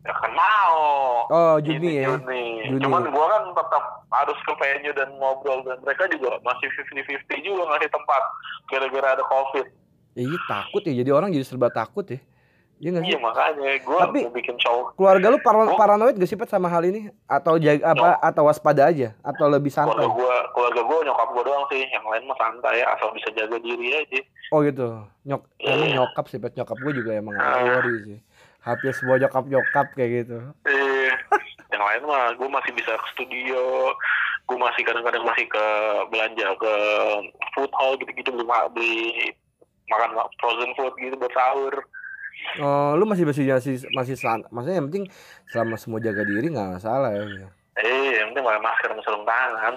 ya kenal Oh, Juni Ini ya. Juni. Juni. cuman gue kan tetap harus ke venue dan ngobrol dan mereka juga masih 50-50 juga ngasih tempat gara-gara ada covid iya takut ya jadi orang jadi serba takut ya iya nggak sih? Iya makanya gue Tapi- mau bikin show. keluarga lu Oh. paranoid gak sih Pet sama hal ini? Atau jaga apa atau waspada aja? Atau lebih santai? keluarga gue keluarga gue nyokap gue doang sih. Yang lain mah santai asal bisa jaga diri aja. Oh gitu. Nyok Iya. nyokap sih Pet. Nyokap gue juga emang Ah. worry sih. Hampir semua nyokap nyokap kayak gitu. Eh, yang lain mah gue masih bisa ke studio. Gue masih kadang-kadang masih ke belanja ke food hall gitu-gitu beli beli makan frozen food gitu buat sahur oh lu masih masih masih masih san maksudnya yang penting selama semua jaga diri nggak masalah ya eh yang penting pakai masker sama sarung tangan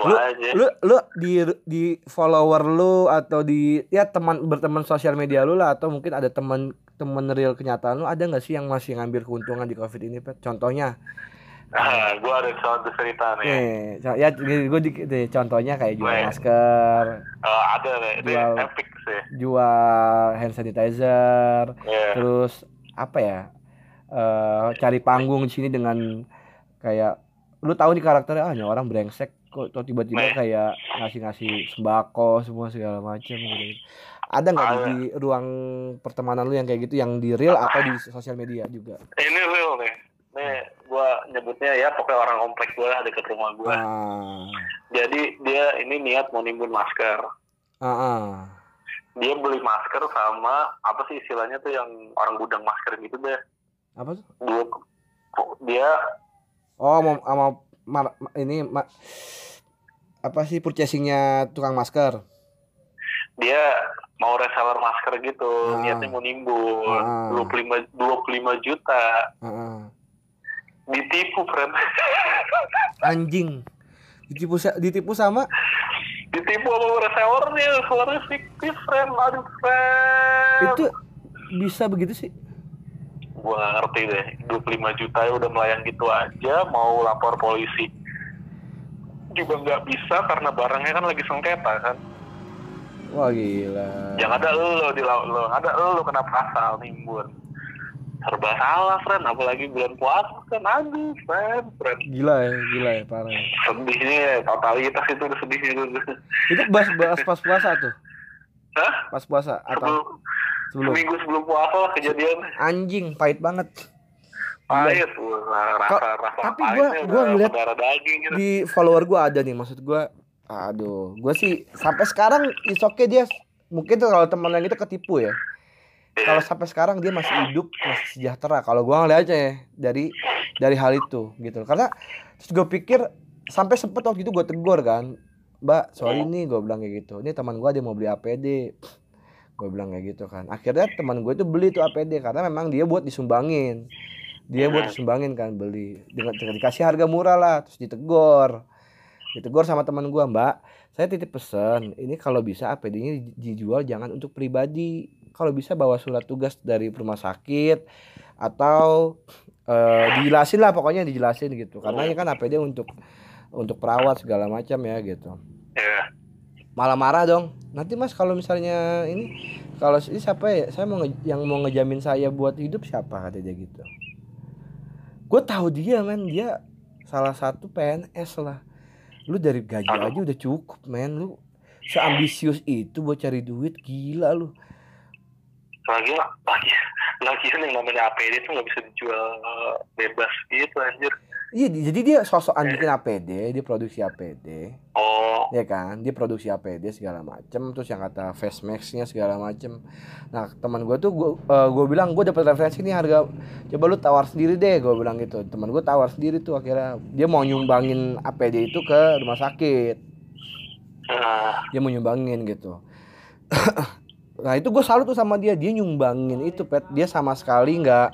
itu lu aja. lu lu di di follower lu atau di ya teman berteman sosial media lu lah atau mungkin ada teman teman real kenyataan lu ada nggak sih yang masih ngambil keuntungan di covid ini Pet? contohnya ah gue ada suatu cerita nih Nih, co- ya gue di, nih, contohnya kayak jual Gue- masker, Eh, ada nih itu Jual. epic sih jual hand sanitizer, Iya. terus apa ya? eh cari panggung di sini dengan kayak lu tahu nih karakternya ah ini orang brengsek kok tiba-tiba kayak ngasih-ngasih sembako semua segala macam gitu. Ada nggak di, di ruang pertemanan lu yang kayak gitu yang di real atau di sosial media juga? ini real nih nyebutnya ya pokoknya orang komplek gue deket rumah gue Ah, jadi dia ini niat mau nimbun masker ah, ah. dia beli masker sama apa sih istilahnya tuh yang orang gudang masker gitu deh Apa tuh? Dia, dia Oh, mau sama mar- ma- ini ma- apa sih purchasingnya tukang masker? dia mau reseller masker gitu, Ah. niatnya mau nimbun. Ah. 25 25 juta. Heeh. Ditipu, friend. Anjing. Ditipu ditipu sama Ditipu sama resellernya, resellernya fiktif, friend. Aduh, friend. itu bisa begitu sih? Gua gak ngerti deh, 25 juta ya udah melayang gitu aja, mau lapor polisi. Juga nggak bisa karena barangnya kan lagi sengketa kan. Wah gila. Yang ada lo di laut lo, ada lo kena pasal nimbun. Serba salah, friend. Apalagi bulan puasa kan, aduh, friend, friend. Gila ya, gila ya, parah. ya. Sedihnya, totalitas itu udah sedihnya dulu. Itu bahas bahas pas puasa tuh. Hah? Pas puasa atau Sebelum, sebelum? seminggu sebelum puasa lah kejadian. Anjing, pahit banget. Pahit, rasa rasa tapi gua- udah gua ngeliat gitu. Di follower gua ada nih, maksud gua aduh, gua sih sampai sekarang is okay dia mungkin tuh kalau teman yang itu ketipu ya. Iya. Kalau sampai sekarang dia masih hidup, masih sejahtera. Kalau gua ngeliatnya ya dari dari hal itu gitu. Karena terus gue pikir sampai sempet waktu itu gue tegur kan, Mbak, sorry nih gue bilang kayak gitu. Ini teman gua dia mau beli APD. Gue bilang kayak gitu kan. Akhirnya teman gue itu beli tuh APD karena memang dia buat disumbangin. Dia buat disumbangin kan beli dengan dikasih harga murah lah terus ditegur. Ditegur sama teman gua, "Mbak, saya titip pesan, ini kalau bisa APD-nya dijual jangan untuk pribadi. Kalau bisa bawa surat tugas dari rumah sakit atau eh, dijelasin lah pokoknya dijelasin gitu. Karena ini kan APD untuk untuk perawat segala macam ya gitu. Iya. Malah marah dong. Nanti Mas kalau misalnya ini kalau ini siapa ya? Saya mau nge- yang mau ngejamin saya buat hidup siapa kata dia gitu. Gue tahu dia men, dia salah satu PNS lah. Lu dari gaji aja udah cukup men, lu seambisius itu buat cari duit gila lu. Lagi lagi lagi yang namanya APD tuh nggak bisa dijual eh, bebas gitu anjir. Iya, di- jadi dia sosok bikin APD, dia produksi APD, Oh, ya kan? Dia produksi APD segala macem, terus yang kata face mask-nya segala macem. Nah, teman gue tuh gue gue bilang gue dapat referensi nih harga, coba lu tawar sendiri deh, gue bilang gitu. Teman gue tawar sendiri tuh akhirnya dia mau nyumbangin APD itu ke rumah sakit, nah, dia mau nyumbangin gitu. nah itu gue salut tuh sama dia, dia nyumbangin itu pet, dia sama sekali nggak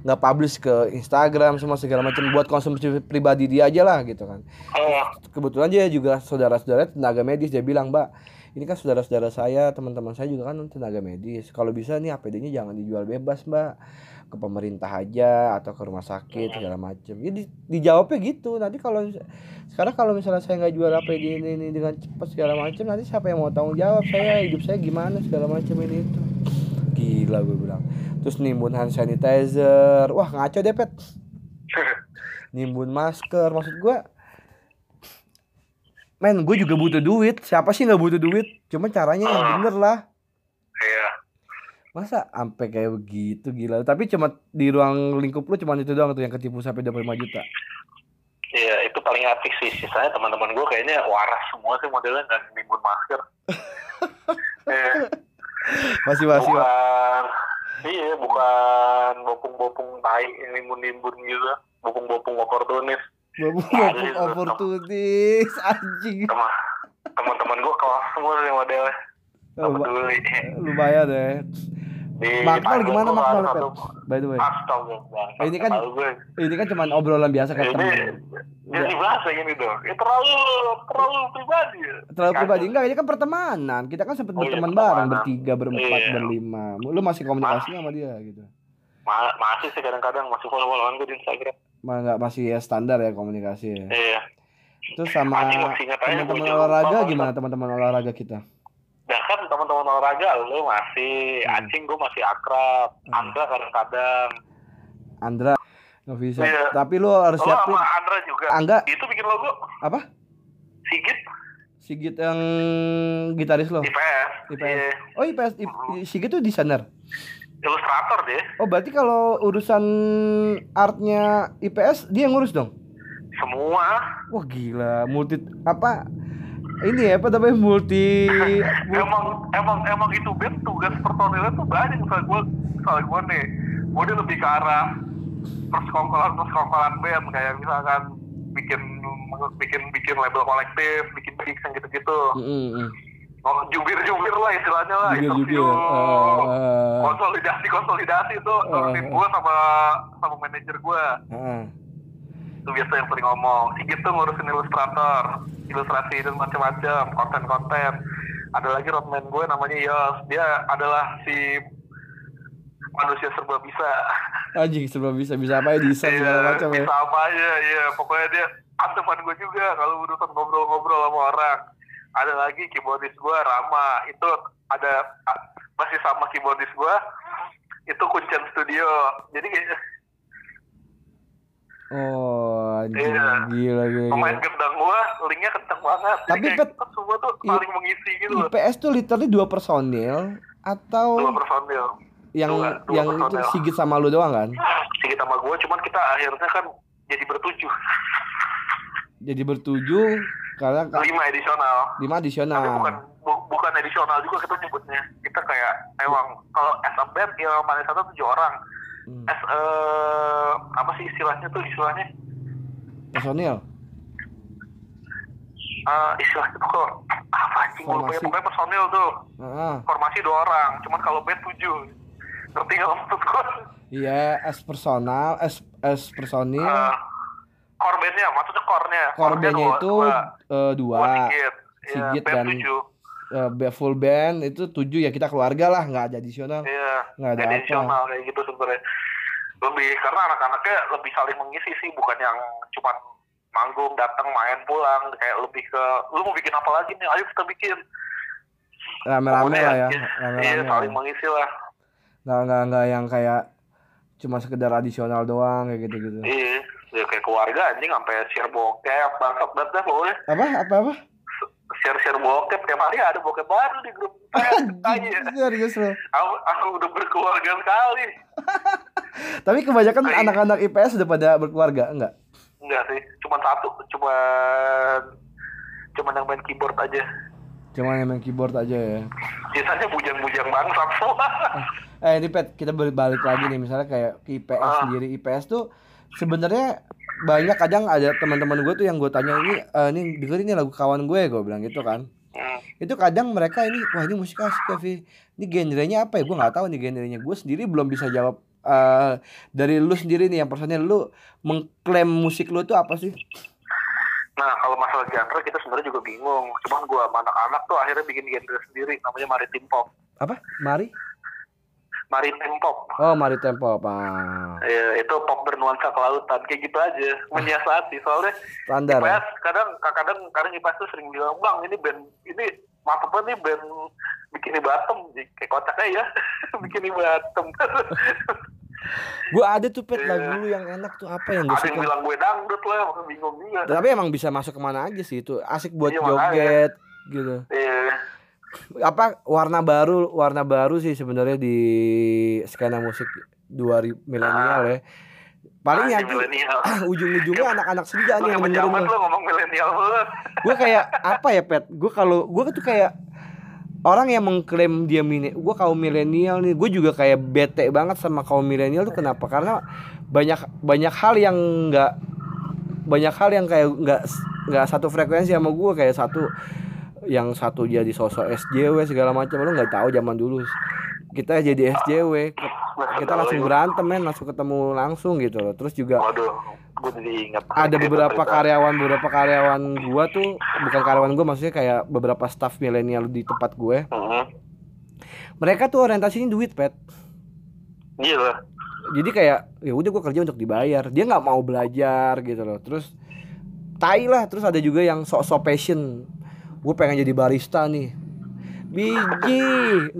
nggak publish ke Instagram semua segala macam. Buat konsumsi pribadi dia aja lah gitu kan. oh, kebetulan dia juga saudara-saudara tenaga medis. Dia bilang mbak ini kan saudara-saudara saya teman-teman saya juga kan tenaga medis. Kalau bisa nih APD-nya jangan dijual bebas mbak ke pemerintah aja atau ke rumah sakit segala macam ya di, dijawabnya gitu. Nanti kalau sekarang kalau misalnya saya nggak jual APD ini, ini dengan cepat segala macam nanti siapa yang mau tanggung jawab? Saya hidup saya gimana segala macam ini itu. Gila gue bilang. Terus nimbun hand sanitizer. Wah ngaco deh pet. Nimbun masker. Maksud gua men gue juga butuh duit. Siapa sih nggak butuh duit? Cuma caranya yang bener lah. Masa sampai kayak begitu gila tapi cuma di ruang lingkup lu cuma itu doang tuh yang ketipu sampai 25 juta Iya, itu paling apik sih. Sisanya teman-teman gue kayaknya waras semua sih modelnya nggak nimbun masker. Eh, masih masih bukan, iya bukan bopung-bopung tai nimbun-nimbun gitu. Bopung-bopung oportunis. itu, oportunis anjing Teman teman-teman gue kelas semua sih modelnya. Peduli. lumayan deh Di Makmal gimana Makmal satu- by the way Astagfirullah. Eh, ini kan- ini kan cuma obrolan biasa kayak Ini temen jadi dibahas kayak gini dong. Ya terlalu terlalu pribadi. ya. terlalu pribadi enggak ini kan pertemanan kita kan sempet Oh, iya, berteman bareng pertemanan. bertiga berempat Iya. berlima lu masih komunikasi sama dia gitu Ma- masih sih kadang-kadang masih follow-followan gue di Instagram. Mah nggak masih ya standar ya komunikasi ya. Iya. Terus sama teman-teman olahraga gimana teman-teman olahraga kita? Teman-teman olahraga lu masih, Hmm. anjing gue masih akrab. Hmm. Andra kadang-kadang. Andra nggak bisa. Iya. Tapi lu harus Lo siapin sama Andra juga. Angga Itu bikin logo. apa? Sigit Sigit yang gitaris lo. IPS. IPS. Iya. Oh IPS, I- Sigit tuh desainer. Ilustrator deh. Oh berarti kalau urusan artnya IPS dia yang ngurus dong? Semua. Wah gila, multi apa? Ini ya apa namanya multi, multi Emang emang emang itu band tugas personilnya tuh banyak. Misalnya gue, misalnya gue nih, gue dia lebih ke arah persekongkolan persekongkolan band kayak misalkan bikin bikin bikin label kolektif bikin gigs yang gitu-gitu Mm-mm. oh, jubir-jubir lah istilahnya lah Jubir-jubir. interview Eh, konsolidasi konsolidasi itu Eh, ngurusin eh. gue sama sama manajer gue Heeh. Itu biasa yang sering ngomong. Sigit tuh ngurusin ilustrator ilustrasi dan macam-macam konten-konten. Ada lagi roadman gue namanya Yos. Dia adalah si manusia serba bisa. Anjing sebelum bisa. Bisa apa ya desain segala Iya, macam ya. bisa apa aja iya. Pokoknya dia anteman gue juga kalau urusan ngobrol-ngobrol sama orang. Ada lagi keyboardis gue Rama. Itu ada masih sama keyboardis gue. Itu kuncen studio. Jadi Oh. Iya. Gila, gila, pemain gila. gendang gue linknya kenceng banget Jadi Tapi, kayak Pet, semua tuh saling mengisi gitu IPS tuh literally dua personil atau dua personil yang dua- dua yang itu personil. Sigit sama lu doang kan? Sigit sama gue cuman kita akhirnya kan jadi bertujuh Jadi bertujuh karena ka- lima edisional lima tapi adisional. bukan bu- bukan edisional juga kita nyebutnya kita kayak emang kalau as a band ya mana satu tujuh orang Hmm. eh, apa sih istilahnya tuh istilahnya Personil. Eh, istilahnya tuh kok apa sih ya Formasi. pokoknya personil tuh Heeh. formasi dua orang cuman kalau band tujuh ngerti nggak maksud gue Iya, as personal, as as personil. Eh, core bandnya maksudnya core-nya Core Core-nya bandnya itu dua, eh, dua dua. Sigit Iya, Sigit band dan- tujuh Eh, ba- full band itu tujuh ya kita keluarga lah nggak ada adisional. Iya, Nggak ada edisional kayak gitu sebenarnya. Lebih karena anak-anaknya lebih saling mengisi sih, bukan yang cuman manggung, datang, main, pulang. Kayak lebih ke, lu mau bikin apa lagi nih? Ayo kita bikin. Rame-rame lah ya. Iya, Rame-rame. saling lah. mengisi lah. Nggak nggak nggak yang kayak cuma sekedar adisional doang kayak gitu-gitu. Iya, ya kayak keluarga anjing sampai share bokep, bangsat banget dah pokoknya. Apa apa apa? Share-share bokep, tiap hari ada bokep baru di grup. Serius loh. aku, aku udah berkeluarga sekali. Tapi kebanyakan Kayak- anak-anak IPS sudah pada berkeluarga, enggak? Enggak sih, cuman satu, cuman cuman yang main keyboard aja. Cuma yang main keyboard aja ya. Sisanya bujang-bujang bangsat semua. Eh ini Pet, kita balik lagi nih misalnya kayak IPS Ah. sendiri. IPS tuh sebenarnya banyak kadang ada teman-teman gue tuh yang gue tanya ini eh, ini dengerin ini lagu kawan gue gue bilang gitu kan. Hmm. Itu kadang mereka ini wah ini musik asik ya Vi. Ini genrenya apa ya? Gue nggak tahu nih genrenya. Gue sendiri belum bisa jawab eh dari lu sendiri nih yang personnya lu mengklaim musik lu tuh apa sih? Nah, kalau masalah genre kita sebenarnya juga bingung. Cuman gua sama anak-anak tuh akhirnya bikin genre sendiri namanya maritim pop. Apa? Mari? Maritim pop. Oh, Mari Tempo apa? Ya, itu pop bernuansa kelautan kayak gitu aja. Menyiasati soalnya Standar. ya? IPS kadang kadang kadang IPS tuh sering bilang, "Bang, ini band ini mantep banget nih band bikini bottom." Kayak kocaknya ya. bikini bottom. Gue ada tuh pet Iya. lagu lu yang enak tuh apa yang gue Ada yang suka. bilang gue dangdut lah, bingung juga. Tapi emang bisa masuk ke mana aja sih itu asik buat makanya. joget gitu. Iya. Apa warna baru warna baru sih sebenarnya di skena musik 2000 milenial ya. Paling yang milenial. ujung-ujungnya anak-anak senja nih yang lu. lu ngomong milenial. Gue kayak apa ya pet? Gue kalau gue tuh kayak orang yang mengklaim dia mini, gue kaum milenial nih, gue juga kayak bete banget sama kaum milenial tuh kenapa? Karena banyak banyak hal yang nggak banyak hal yang kayak nggak nggak satu frekuensi sama gue kayak satu yang satu jadi sosok SJW segala macam. Lu nggak tahu zaman dulu. Kita jadi SJW kita langsung berantem men. Langsung ketemu langsung gitu loh. Terus juga Waduh, gue jadi ingat. ada beberapa karyawan beberapa karyawan gua tuh bukan karyawan gua maksudnya kayak beberapa staff milenial di tempat gue. Mhm. mereka tuh orientasinya duit pet. Gila. jadi kayak ya udah gua kerja untuk dibayar. Dia nggak mau belajar gitu loh. Terus tai lah. Terus ada juga yang sok-sok passion gue pengen jadi barista nih. Biji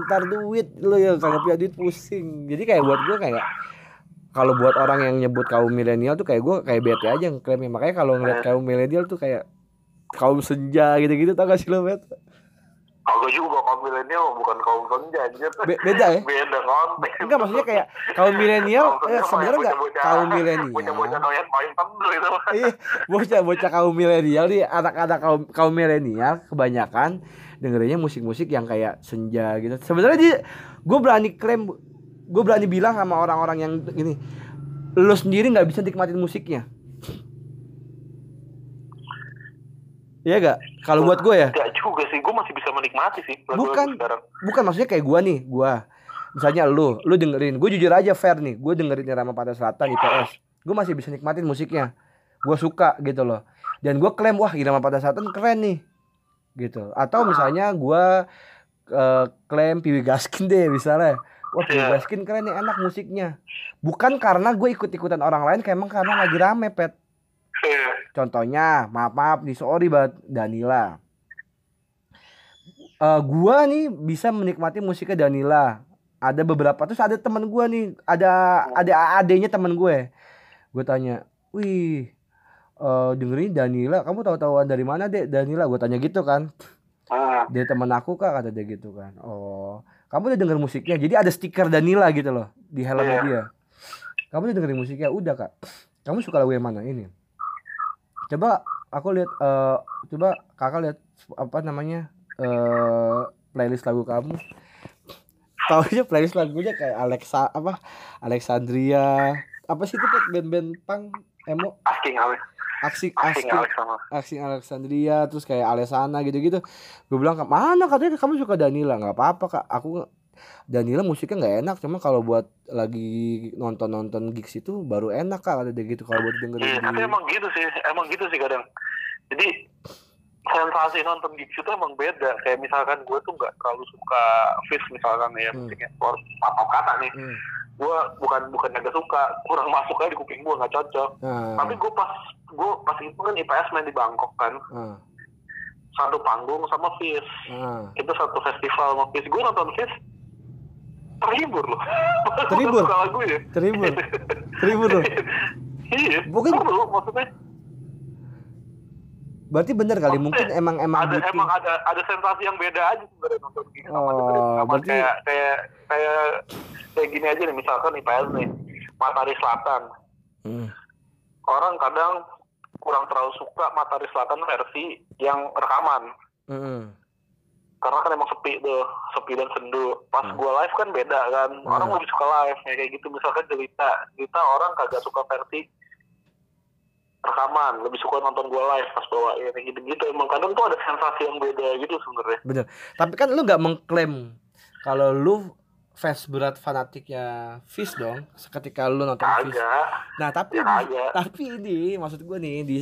ntar duit lo ya kagak punya duit pusing. Jadi kayak buat gue kayak kalau buat orang yang nyebut kaum milenial tuh kayak gue kayak bete aja ngeklaimnya. Makanya kalau ngeliat kaum milenial tuh kayak kaum senja gitu-gitu tau gak sih lo bet Kagak juga kaum milenial bukan kaum senja anjir. Be- beda ya Beda konteks. enggak maksudnya kayak kaum milenial eh, sebenarnya mah nggak bocah-bocah- kaum milenial Bocah-bocah doyan main tendel itu. mah. Iya, bocah-bocah kaum milenial nih, anak-anak kaum kaum milenial kebanyakan dengerinnya musik-musik yang kayak senja gitu. Sebenarnya dia gue berani klaim gue berani bilang sama orang-orang yang gini lu sendiri nggak bisa nikmatin musiknya Iya gak? Kalau buat gue ya, Gak juga sih, gue masih bisa menikmati sih lagu-lagu Bukan. sekarang. bukan maksudnya kayak gua nih, gua. Misalnya lu, lu dengerin, gue jujur aja fair nih, gue dengerin Irama Pantai Selatan IPS, gue masih bisa nikmatin musiknya, gue suka gitu loh, dan gue klaim wah Irama Pantai Selatan keren nih, gitu. Atau misalnya gua eh, klaim Piwi Gaskin deh misalnya, wah Piwi Iya. Gaskin keren nih enak musiknya, bukan karena gue ikut-ikutan orang lain, kayak emang karena lagi rame pet. Iya. Contohnya, maaf maaf nih sorry banget Danila. Eh gua nih bisa menikmati musiknya Danila. Ada beberapa terus ada teman gua nih, ada ada adanya teman gue. Gue tanya, "Wih, eh dengerin Danila, kamu tahu-tahuan dari mana, Dek? Danila?" Gue tanya gitu kan. Hmm. Dia teman aku Kak, kata dia gitu kan. Oh, kamu udah denger musiknya. Jadi ada stiker Danila gitu loh di helmnya Iya. dia. Kamu udah dengerin musiknya? Udah, Kak. Kamu suka lagu yang mana ini? Coba aku lihat eh coba Kakak lihat apa namanya? eh playlist lagu kamu. Tahu aja playlist lagunya kayak Alexa apa? Alexandria. Apa sih itu band-band punk emo Asking Alex, aksi asking. Aksi Alexandria terus kayak Alesana gitu-gitu. Gue bilang mana katanya kamu suka Danila nggak apa-apa kak. Aku Danila musiknya nggak enak cuma kalau buat lagi nonton-nonton gigs itu baru enak kak dia gitu kalau buat dengerin Iya, tapi emang gitu sih, emang gitu sih kadang. Jadi sensasi nonton gigs itu emang beda. Kayak misalkan gue tuh nggak terlalu suka Fish misalkan ya, Hmm. musiknya. Apa kata nih, Hmm. gue bukan bukan agak suka, kurang masuk aja di kuping gue nggak cocok. Nah, Tapi gue pas gue pas itu kan IPS main di Bangkok kan, ah, satu panggung sama Fish. ah. Itu satu festival sama Fish. Gue nonton Fish terhibur loh. Terhibur? suka lagu ya. Terhibur, terhibur loh. iya. Mungkin- seru maksudnya. Berarti bener kali Maksudnya, mungkin emang emang ada butuh. emang ada ada sensasi yang beda aja sebenarnya nonton sama Oh, dengerin sama berarti- kayak kayak kayak kayak gini aja nih misalkan IPS nih Matahari Selatan Hmm. orang kadang kurang terlalu suka Matahari Selatan versi yang rekaman Hmm. Karena kan emang sepi tuh sepi dan sendu pas Hmm. gua live kan beda kan orang Hmm. lebih suka live ya, kayak gitu misalkan cerita cerita orang kagak suka versi rekaman lebih suka nonton gua live pas bawain kayak gitu gitu emang kadang tuh ada sensasi yang beda gitu sebenarnya Bener. Tapi kan lu nggak mengklaim kalau lu fans berat fanatiknya Fish dong seketika lu nonton Fish. Nah, tapi ya tapi ini maksud gue nih di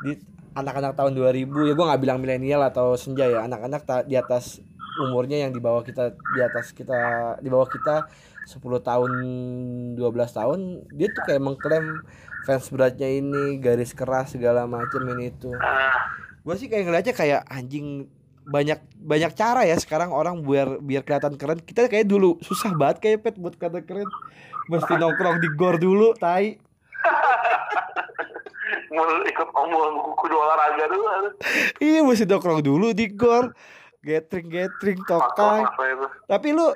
di anak-anak tahun 2000 ya gue nggak bilang milenial atau senja ya anak-anak di atas umurnya yang di bawah kita di atas kita di bawah kita 10 tahun 12 tahun dia tuh kayak mengklaim fans beratnya ini garis keras segala macam ini itu. Gue sih kayak ngeliatnya kayak anjing banyak banyak cara ya sekarang orang biar biar kelihatan keren. Kita kayak dulu susah banget kayak pet buat kata keren. Mesti nongkrong di gor dulu tai mau ikut kudu olahraga dulu. Iya mesti nongkrong dulu di gor. Gathering gathering tokai Tapi lu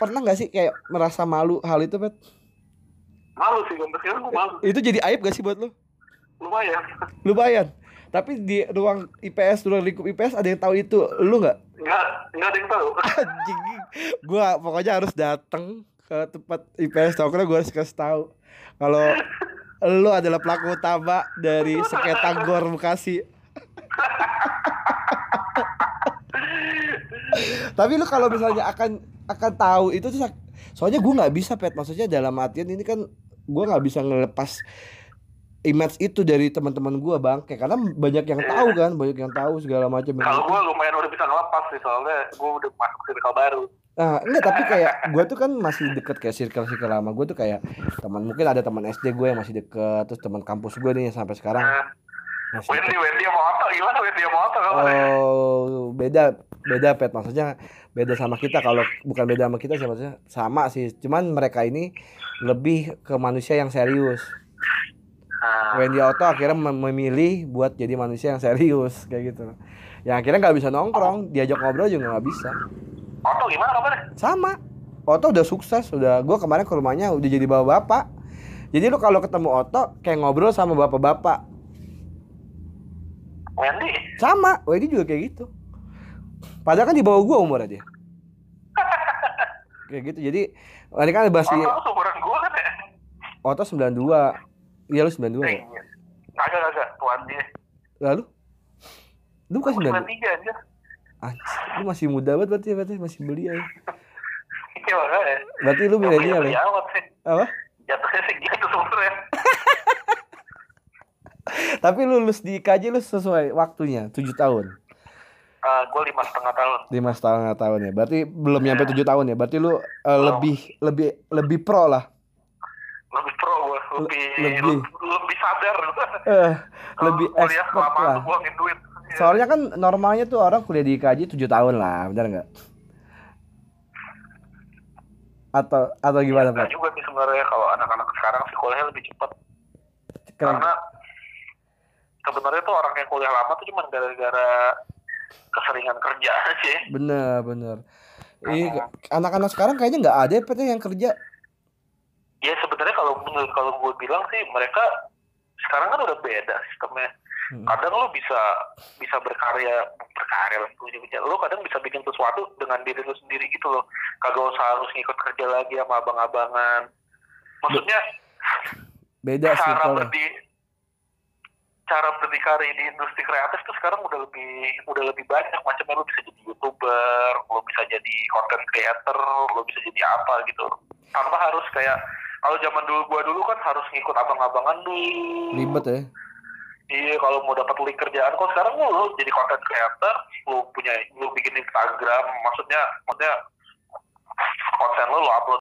pernah gak sih kayak merasa malu hal itu Pet? malu sih sampai sekarang gue malu. Itu jadi aib gak sih buat lu? lumayan. Lumayan. Tapi di ruang IPS, ruang lingkup IPS ada yang tahu itu. Lu gak? nggak nggak ada yang tahu. Anjing. Gua pokoknya harus datang ke tempat IPS nongkrong gue harus kasih tahu. Kalau lu adalah pelaku utama dari sengketa gor Bekasi. Tapi lu kalau misalnya akan akan tahu itu tuh soalnya gue nggak bisa pet. Maksudnya dalam artian ini kan gue nggak bisa ngelepas image itu dari teman-teman gue bang. Kayak karena banyak yang tahu kan banyak yang tahu segala macam. Kalau gue lumayan udah bisa ngelepas sih soalnya gue udah masuk circle baru nah enggak tapi kayak gue tuh kan masih deket kayak circle circle lama gue tuh kayak teman mungkin ada teman SD gue yang masih deket terus teman kampus gue nih yang sampai sekarang. Masih Wendy Wendy Otto gimana Wendy Otto kamu Oh, beda beda pet. Maksudnya beda sama kita. Kalau bukan beda sama kita sih maksudnya sama sih. Cuman mereka ini lebih ke manusia yang serius. Nah, Wendy Auto akhirnya mem- memilih buat jadi manusia yang serius kayak gitu. Yang akhirnya nggak bisa nongkrong. Diajak ngobrol juga nggak bisa Otto gimana kabarnya sama Oto udah sukses udah gue kemarin ke rumahnya udah jadi bapak bapak jadi lu kalau ketemu Oto kayak ngobrol sama bapak-bapak Wendy sama Wendy juga kayak gitu padahal kan di bawah gue umurnya dia kayak gitu jadi ini kan bahas Otto seumuran gue kan ya Oto 92. Iya lu 92 Eh, ya? iya. Kagak kagak, tuan dia. Lalu? Lu bukan Gua 92? 93 aja. Anjir, lu masih muda banget berarti, berarti masih belia ya. Iya makanya. Berarti lu milenial ya? Apa? Jatuhnya sih gitu sebenernya. Tapi lulus di IKJ lu sesuai waktunya, 7 tahun. Uh, gue lima setengah tahun. lima setengah tahun ya berarti belum nyampe tujuh tahun ya berarti lu eh, lebih lebih lebih pro lah Lebih pro gue, lebih, lebih. lebih, sadar. eh lebih expert lah duit. Iya. soalnya kan normalnya tuh orang kuliah di IKJ tujuh tahun lah benar nggak atau atau gimana Enggak pak juga sih sebenarnya kalau anak-anak sekarang sih kuliahnya lebih cepat. Karena sebenarnya tuh orang yang kuliah lama tuh cuma gara-gara keseringan kerja aja. bener bener ini anak-anak sekarang kayaknya nggak ada ya PT yang kerja Ya sebenarnya kalau menurut kalau gue bilang sih mereka sekarang kan udah beda sistemnya. Hmm. Kadang lo bisa bisa berkarya berkarya lah. Lo kadang bisa bikin sesuatu dengan diri lo sendiri gitu loh. Kagak usah harus ngikut kerja lagi sama abang-abangan. Maksudnya beda sih cara kalau berdi cara berdikari di industri kreatif tuh sekarang udah lebih udah lebih banyak macamnya lo bisa jadi youtuber lo bisa jadi content creator lo bisa jadi apa gitu tanpa harus kayak kalau zaman dulu gua dulu kan harus ngikut abang-abangan dulu ribet ya iya kalau mau dapat link kerjaan kok sekarang lo, lo jadi content creator lo punya lo bikin Instagram maksudnya maksudnya konten lo lo upload